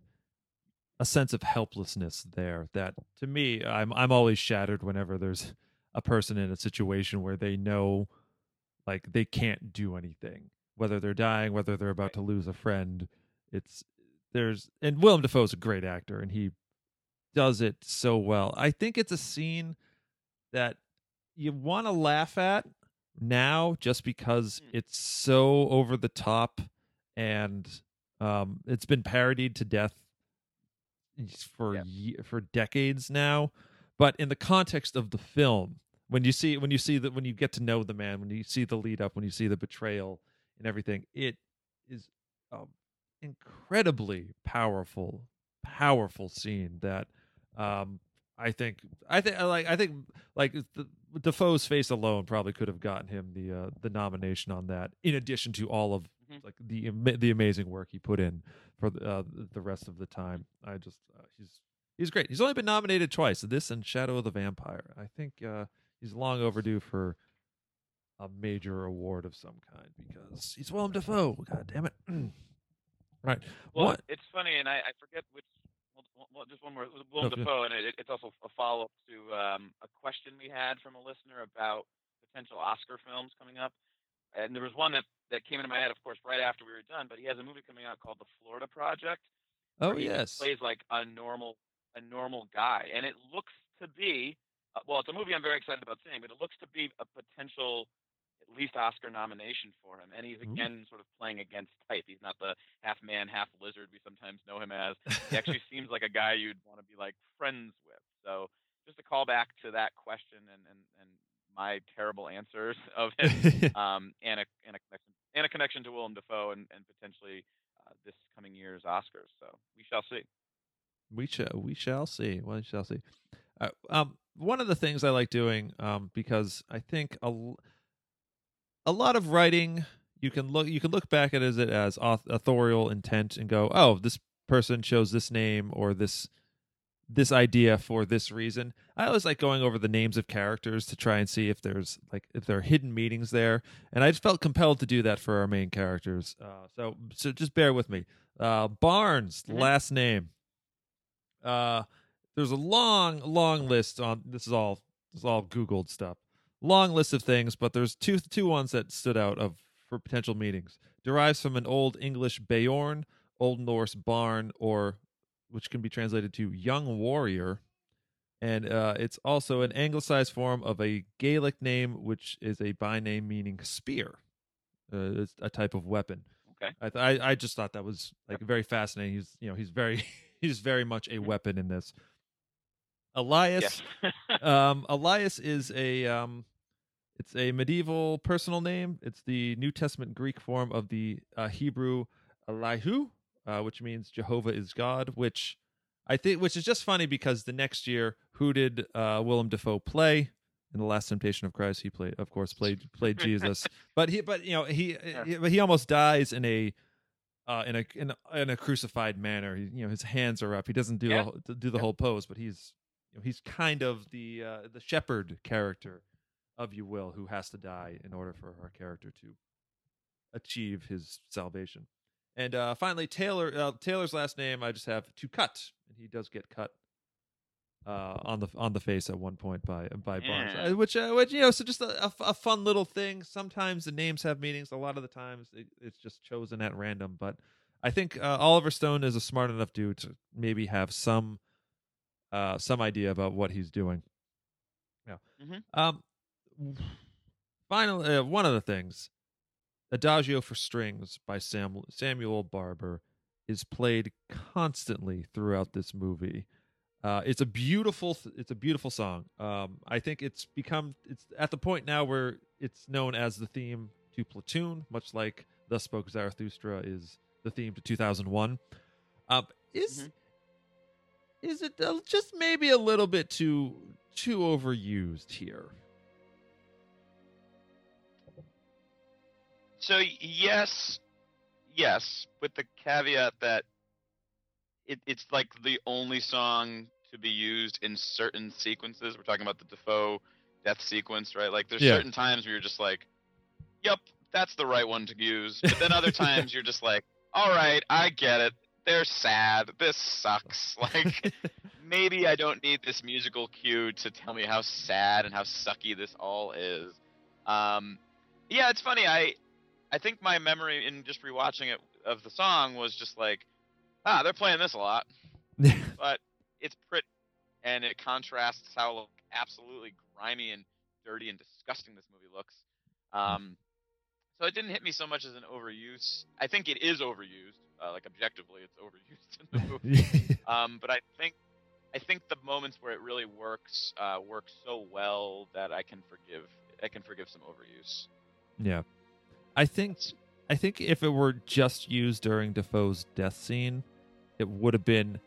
a sense of helplessness there that to me i'm i'm always shattered whenever there's a person in a situation where they know like they can't do anything whether they're dying whether they're about
Right.
to lose a friend it's there's and Willem Dafoe's a great actor and he does it so well i think it's a scene that you want to laugh at now just because
Mm.
it's so over the top and um, it's been parodied to death for
Yeah.
ye- for decades now. But in the context of the film, when you see when you see that when you get to know the man, when you see the lead up, when you see the betrayal and everything, it is um, incredibly powerful, powerful scene that um, I think I think like I think like the, Dafoe's face alone probably could have gotten him the uh, the nomination on that. In addition to all of
Mhm.
like the the amazing work he put in for the, uh, the rest of the time, I just uh, he's he's great. He's only been nominated twice. This and Shadow of the Vampire. I think uh, he's long overdue for a major award of some kind because he's Willem Dafoe. God damn it! right.
Well,
What?
it's funny, and I, I forget which. Well, just one more. Willem
Okay.
Dafoe, and it, it's also a follow up to um, a question we had from a listener about potential Oscar films coming up. And there was one that, that came into my head, of course, right after we were done. But he has a movie coming out called The Florida Project.
Oh yes.
plays like a normal a normal guy, and it looks to be uh, well, it's a movie I'm very excited about seeing, but it looks to be a potential least Oscar nomination for him, and he's again sort of playing against type. He's not the half man, half lizard we sometimes know him as. He actually seems like a guy you'd want to be like friends with. So just a call back to that question and and, and my terrible answers of it um, and a and a connection and a connection to Willem Dafoe and, and potentially uh, this coming year's Oscars. So we shall see.
We shall we shall see. We shall see. Uh, um, one of the things I like doing, um, because I think a, l- a lot of writing you can look you can look back at it as it as authorial intent and go, oh, this person chose this name or this this idea for this reason. I always like going over the names of characters to try and see if there's like if there are hidden meanings there, and I just felt compelled to do that for our main characters. Uh, so so just bear with me. Uh, Barnes,
Mhm.
last name. Uh, there's a long, long list on. This is all this is all Googled stuff. Long list of things, but there's two two ones that stood out of for potential meanings. Derives from an Old English beorn, Old Norse barn, or which can be translated to young warrior, and uh, it's also an anglicized form of a Gaelic name, which is a by name meaning spear. Uh, it's a type of weapon.
Okay.
I, th- I I just thought that was like very fascinating. He's you know he's very he's very much a weapon in this. Elias,
Yes.
um, Elias is a um, it's a medieval personal name. It's the New Testament Greek form of the uh, Hebrew Elihu, uh, which means Jehovah is God. Which I think, which is just funny because the next year, who did uh, Willem Dafoe play? In the Last Temptation of Christ, he played, of course, played played Jesus. But he, but you know, he, he, but he almost dies in a uh, in a in a, in a crucified manner. He, you know, his hands are up. He doesn't do
Yeah.
the do the whole pose, but he's you know, he's kind of the uh, the shepherd character of you will who has to die in order for our character to achieve his salvation. And uh, finally, Taylor uh, Taylor's last name I just have to cut, and he does get cut uh, on the on the face at one point by by Barnes,
Yeah.
uh, which uh, which you know, so just a, a, a fun little thing. Sometimes the names have meanings. A lot of the times it, it's just chosen at random. But I think uh, Oliver Stone is a smart enough dude to maybe have some uh, some idea about what he's doing. Yeah.
Mhm.
Um. Finally, uh, one of the things, Adagio for Strings by Sam, Samuel Barber, is played constantly throughout this movie. Uh, it's a beautiful, it's a beautiful song. Um, I think it's become it's at the point now where it's known as the theme to Platoon, much like "Thus Spoke Zarathustra" is the theme to 2001. Uh, is
Mhm.
is it uh, just maybe a little bit too too overused here?
So yes, yes, with the caveat that it, it's like the only song to be used in certain sequences. We're talking about the Dafoe death sequence, right? Like there's
Yeah.
certain times where you're just like, "Yep, that's the right one to use," but then other times you're just like, "All right, I get it. They're sad. This sucks." Like maybe I don't need this musical cue to tell me how sad and how sucky this all is. Um, yeah, it's funny. I I think my memory in just rewatching it of the song was just like, ah, they're playing this a lot, but it's pretty, and it contrasts how like, absolutely grimy and dirty and disgusting this movie looks. Um, so it didn't hit me so much as an overuse. I think it is overused. Uh, like objectively, it's overused in the movie. Um, but I think I think the moments where it really works uh, work so well that I can forgive I can forgive some overuse.
Yeah. I think I think if it were just used during Dafoe's death scene, it would have been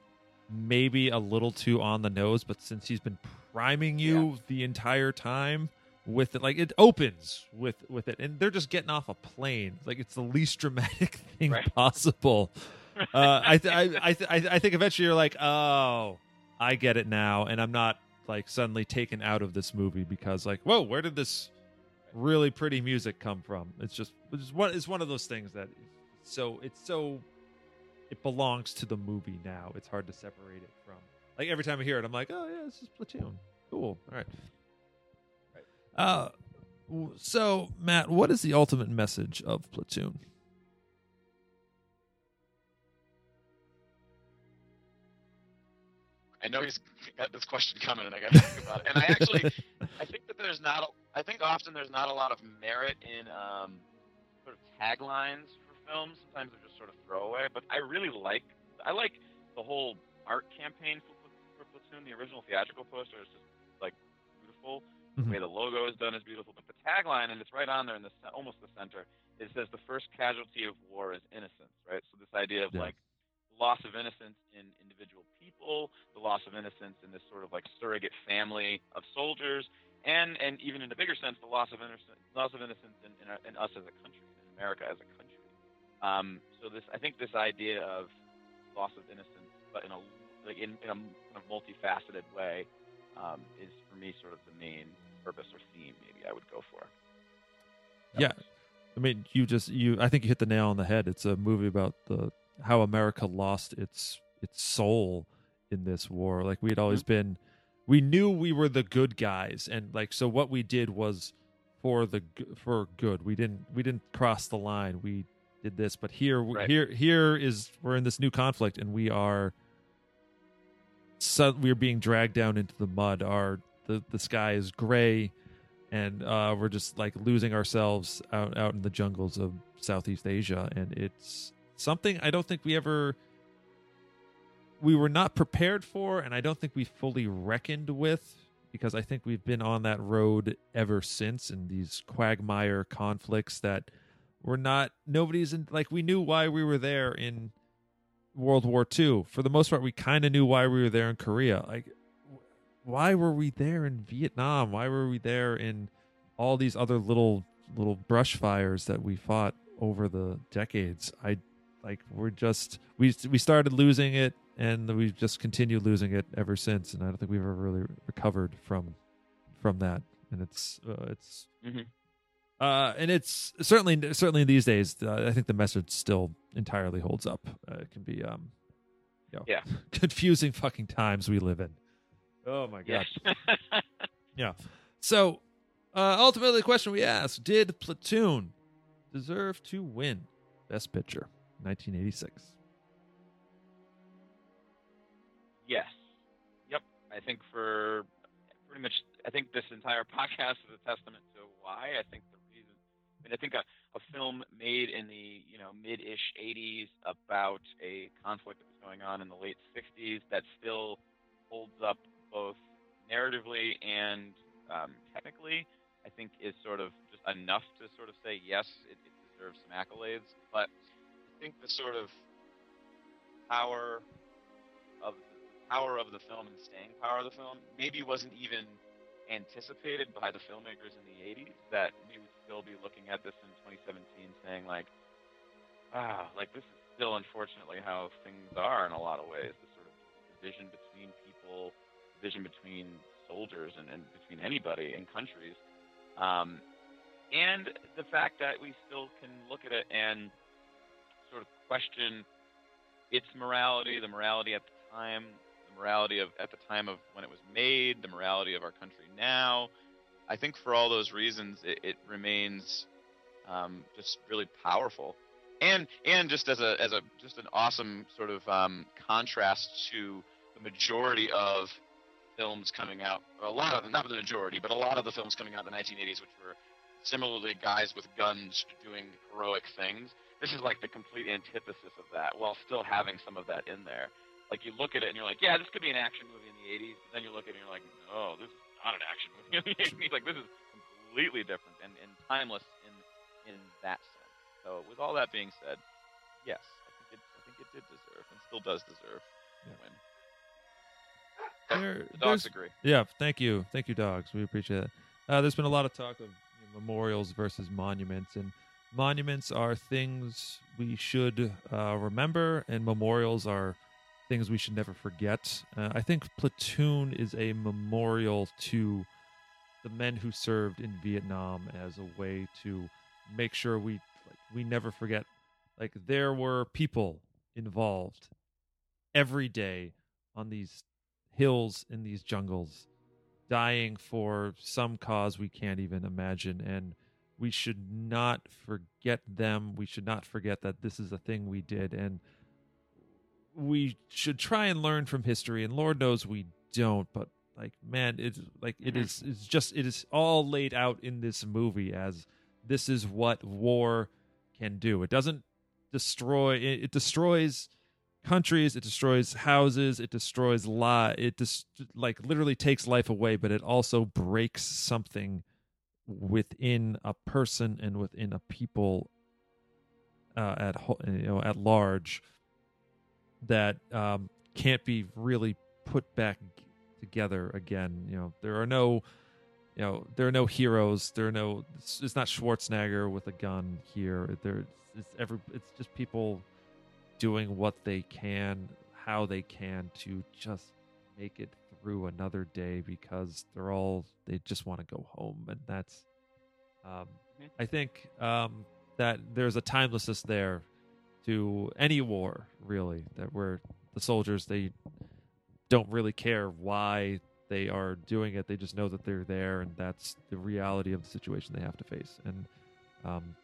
maybe a little too on the nose, but since he's been priming you the entire time with it like it opens with with it and they're just getting off a plane. Like it's the least dramatic thing
Right.
possible. uh, I, th- I, I, th- I I think eventually you're like, oh, I get it now, and I'm not like suddenly taken out of this movie because like, whoa, where did this really pretty music come from? It's just it's one it's one of those things that so it's so it belongs to the movie now. It's hard to separate it from like every time I hear it, I'm like, oh yeah, this is Platoon. Cool. All right. Uh, so Matt, what is the ultimate message of Platoon?
I know he's got this question coming, and I got to think about it. And I actually, I think that there's not. I think often there's not a lot of merit in um, sort of taglines for films. Sometimes they're just sort of throwaway. But I really like. I like the whole art campaign for, for Platoon. The original theatrical poster is just like beautiful.
Mhm.
The way the logo is done is beautiful. But the tagline, and it's right on there in the almost the center, it says the first casualty of war is innocence. Right. So this idea of
Yeah.
like loss of innocence in individual people, the loss of innocence in this sort of like surrogate family of soldiers, and and even in a bigger sense, the loss of innocence, loss of innocence in, in, in us as a country, in America as a country. Um, so this, I think, this idea of loss of innocence, but in a like in, in a kind of multifaceted way, um, is for me sort of the main purpose or theme. Maybe I would go for.
Yeah. I mean, you just you. I think you hit the nail on the head. It's a movie about the how America lost its its soul in this war. Like we had always been, we knew we were the good guys, and like so, what we did was for the for good. We didn't we didn't cross the line. We did this, but here
Right.
here here is we're in this new conflict, and we are. So we're being dragged down into the mud. Our the the sky is gray and uh, we're just like losing ourselves out out in the jungles of Southeast Asia, and it's something I don't think we ever we were not prepared for, and I don't think we fully reckoned with because I think we've been on that road ever since, in these quagmire conflicts that we're not nobody's in like we knew why we were there in World War II. For the most part, we kind of knew why we were there in Korea. Like why were we there in Vietnam? Why were we there in all these other little little brush fires that we fought over the decades? I like we're just we we started losing it and we've just continued losing it ever since and I don't think we've ever really recovered from from that and it's uh, it's
Mhm.
uh and it's certainly certainly these days uh, I think the message still entirely holds up. Uh, it can be um you know,
Yeah.
confusing fucking times we live in. Oh my god.
Yes.
Yeah. So, uh, ultimately, the question we asked: Did Platoon deserve to win Best Picture, 1986?
Yes. Yep. I think for pretty much, I think this entire podcast is a testament to why. I think the reason, I mean, I think a, a film made in the you know mid-ish '80s about a conflict that was going on in the late '60s that still holds up both narratively and um, technically, I think is sort of just enough to sort of say yes, it, it deserves some accolades. But I think the sort of power power of the film and staying power of the film. Maybe wasn't even anticipated by the filmmakers in the 80s that we would still be looking at this in 2017 saying like ah like this is still unfortunately how things are in a lot of ways. The sort of division between people division between soldiers and, and between anybody in countries. Um, and the fact that we still can look at it and sort of question its morality the morality at the time the morality of at the time of when it was made, the morality of our country now. I think for all those reasons, it, it remains um, just really powerful, and and just as a as a just an awesome sort of um, contrast to the majority of films coming out. A lot of not the majority, but a lot of the films coming out in the 1980s, which were similarly guys with guns doing heroic things. This is like the complete antithesis of that, while still having some of that in there like you look at it and you're like, yeah, this could be an action movie in the 80s. But then you look at it and you're like, no, this is not an action movie in the 80s. like this is completely different and, and timeless in in that sense. So with all that being said, yes, I think it I think it did deserve and still does deserve yeah. win.
There,
the dogs agree.
Yeah, thank you, thank you, dogs. We appreciate it. Uh, there's been a lot of talk of you know, memorials versus monuments, and monuments are things we should uh, remember, and memorials are things we should never forget. Uh, I think Platoon is a memorial to the men who served in Vietnam as a way to make sure we like, we never forget. Like there were people involved every day on these hills in these jungles dying for some cause we can't even imagine and we should not forget them we should not forget that this is a thing we did and we should try and learn from history and lord knows we don't but like man it's like it
Mm-hmm.
it's just it is all laid out in this movie as this is what war can do it doesn't destroy it, it destroys countries it destroys houses it destroys law it just like literally takes life away but it also breaks something within a person and within a people uh, at ho- you know at large that um, can't be really put back together again. You know, there are no, you know, there are no heroes. There are no. It's, it's not Schwarzenegger with a gun here. There, it's every. It's just people doing what they can, how they can to just make it through another day because they're all they just want to go home, and that's. Um. I think um, that there's a timelessness there to any war really that where the soldiers they don't really care why they are doing it. They just know that they're there and that's the reality of the situation they have to face. And um,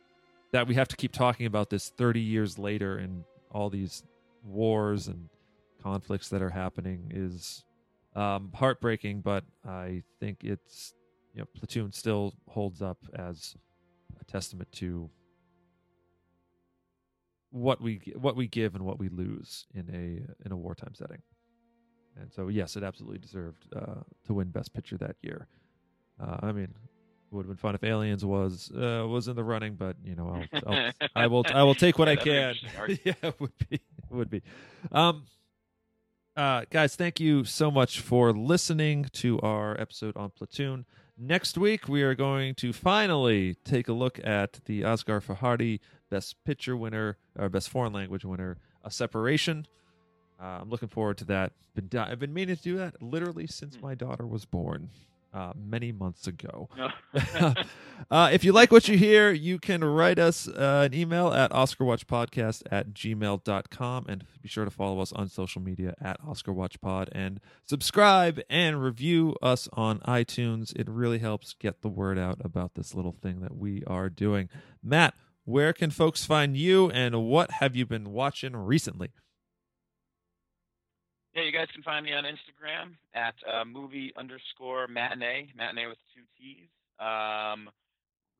that we have to keep talking about this 30 years later and all these wars and conflicts that are happening is um, heartbreaking but i think it's you know platoon still holds up as a testament to what we what we give and what we lose in a in a wartime setting. And so yes, it absolutely deserved uh, to win Best Picture that year. Uh, I mean, it would have been fun if Aliens was uh, was in the running, but you know, I'll, I'll I will I will take what
Yeah,
I
that'd be an
can. yeah, it would be it would be. Um, uh, guys, thank you so much for listening to our episode on Platoon. Next week, we are going to finally take a look at the Asghar Farhadi Best Picture winner or Best Foreign Language winner, A Separation. Uh, I'm looking forward to that. Been di- I've been meaning to do that literally since
Hmm.
my daughter was born, uh, many months ago.
No.
uh, if you like what you hear, you can write us uh, an email at OscarWatchPodcast at gmail.com and be sure to follow us on social media at OscarWatchPod and subscribe and review us on iTunes. It really helps get the word out about this little thing that we are doing. Matt, where can folks find you and what have you been watching recently?
Yeah, you guys can find me on Instagram at uh, movie underscore matinee, matinee with two T's. Um,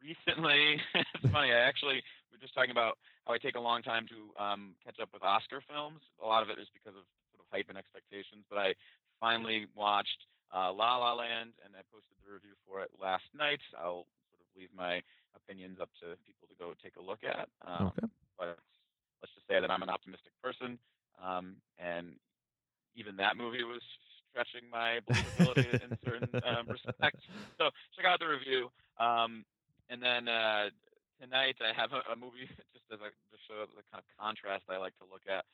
recently, it's funny. I actually we were just talking about how I take a long time to um, catch up with Oscar films. A lot of it is because of sort of hype and expectations. But I finally watched uh, La La Land, and I posted the review for it last night. I'll sort of leave my opinions up to people to go take a look at. Um,
Okay.
But let's just say that I'm an optimistic person, um, and even that movie was stretching my believability in certain um, respects. So check out the review. Um, and then uh, tonight I have a, a movie just as a to show the kind of contrast I like to look at.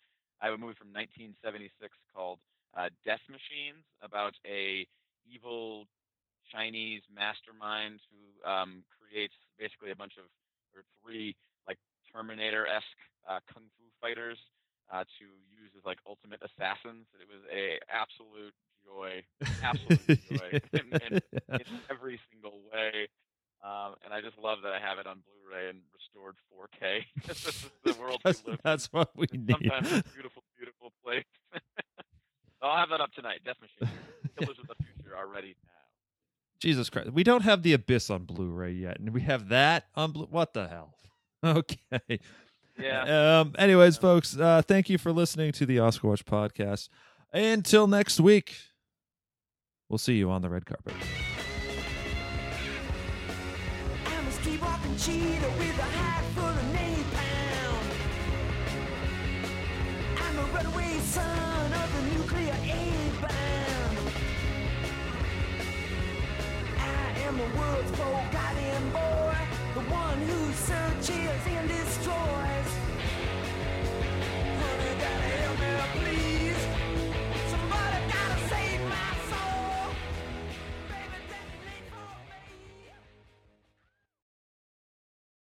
I have a movie from 1976 called uh, Death Machines about a evil Chinese mastermind who um, creates basically a bunch of or three like Terminator-esque uh, kung fu fighters uh, to use as like ultimate assassins. It was a absolute joy, absolute joy in, in, in every single way. Um, and I just love that I have it on Blu-ray and restored 4K. this is the world we
that's,
live in.
that's what we need.
Sometimes a beautiful, beautiful place. I'll have that up tonight. Death Machine. Killers of the Future are ready now.
Jesus Christ. We don't have the Abyss on Blu-ray yet, and we have that on Blu- what the hell? Okay.
Yeah.
Um anyways, folks, uh thank you for listening to the Oscar Watch podcast. Until next week. We'll see you on the red carpet.
I'm a street-walking cheetah with a hat full the world's forgotten boy, the one is ended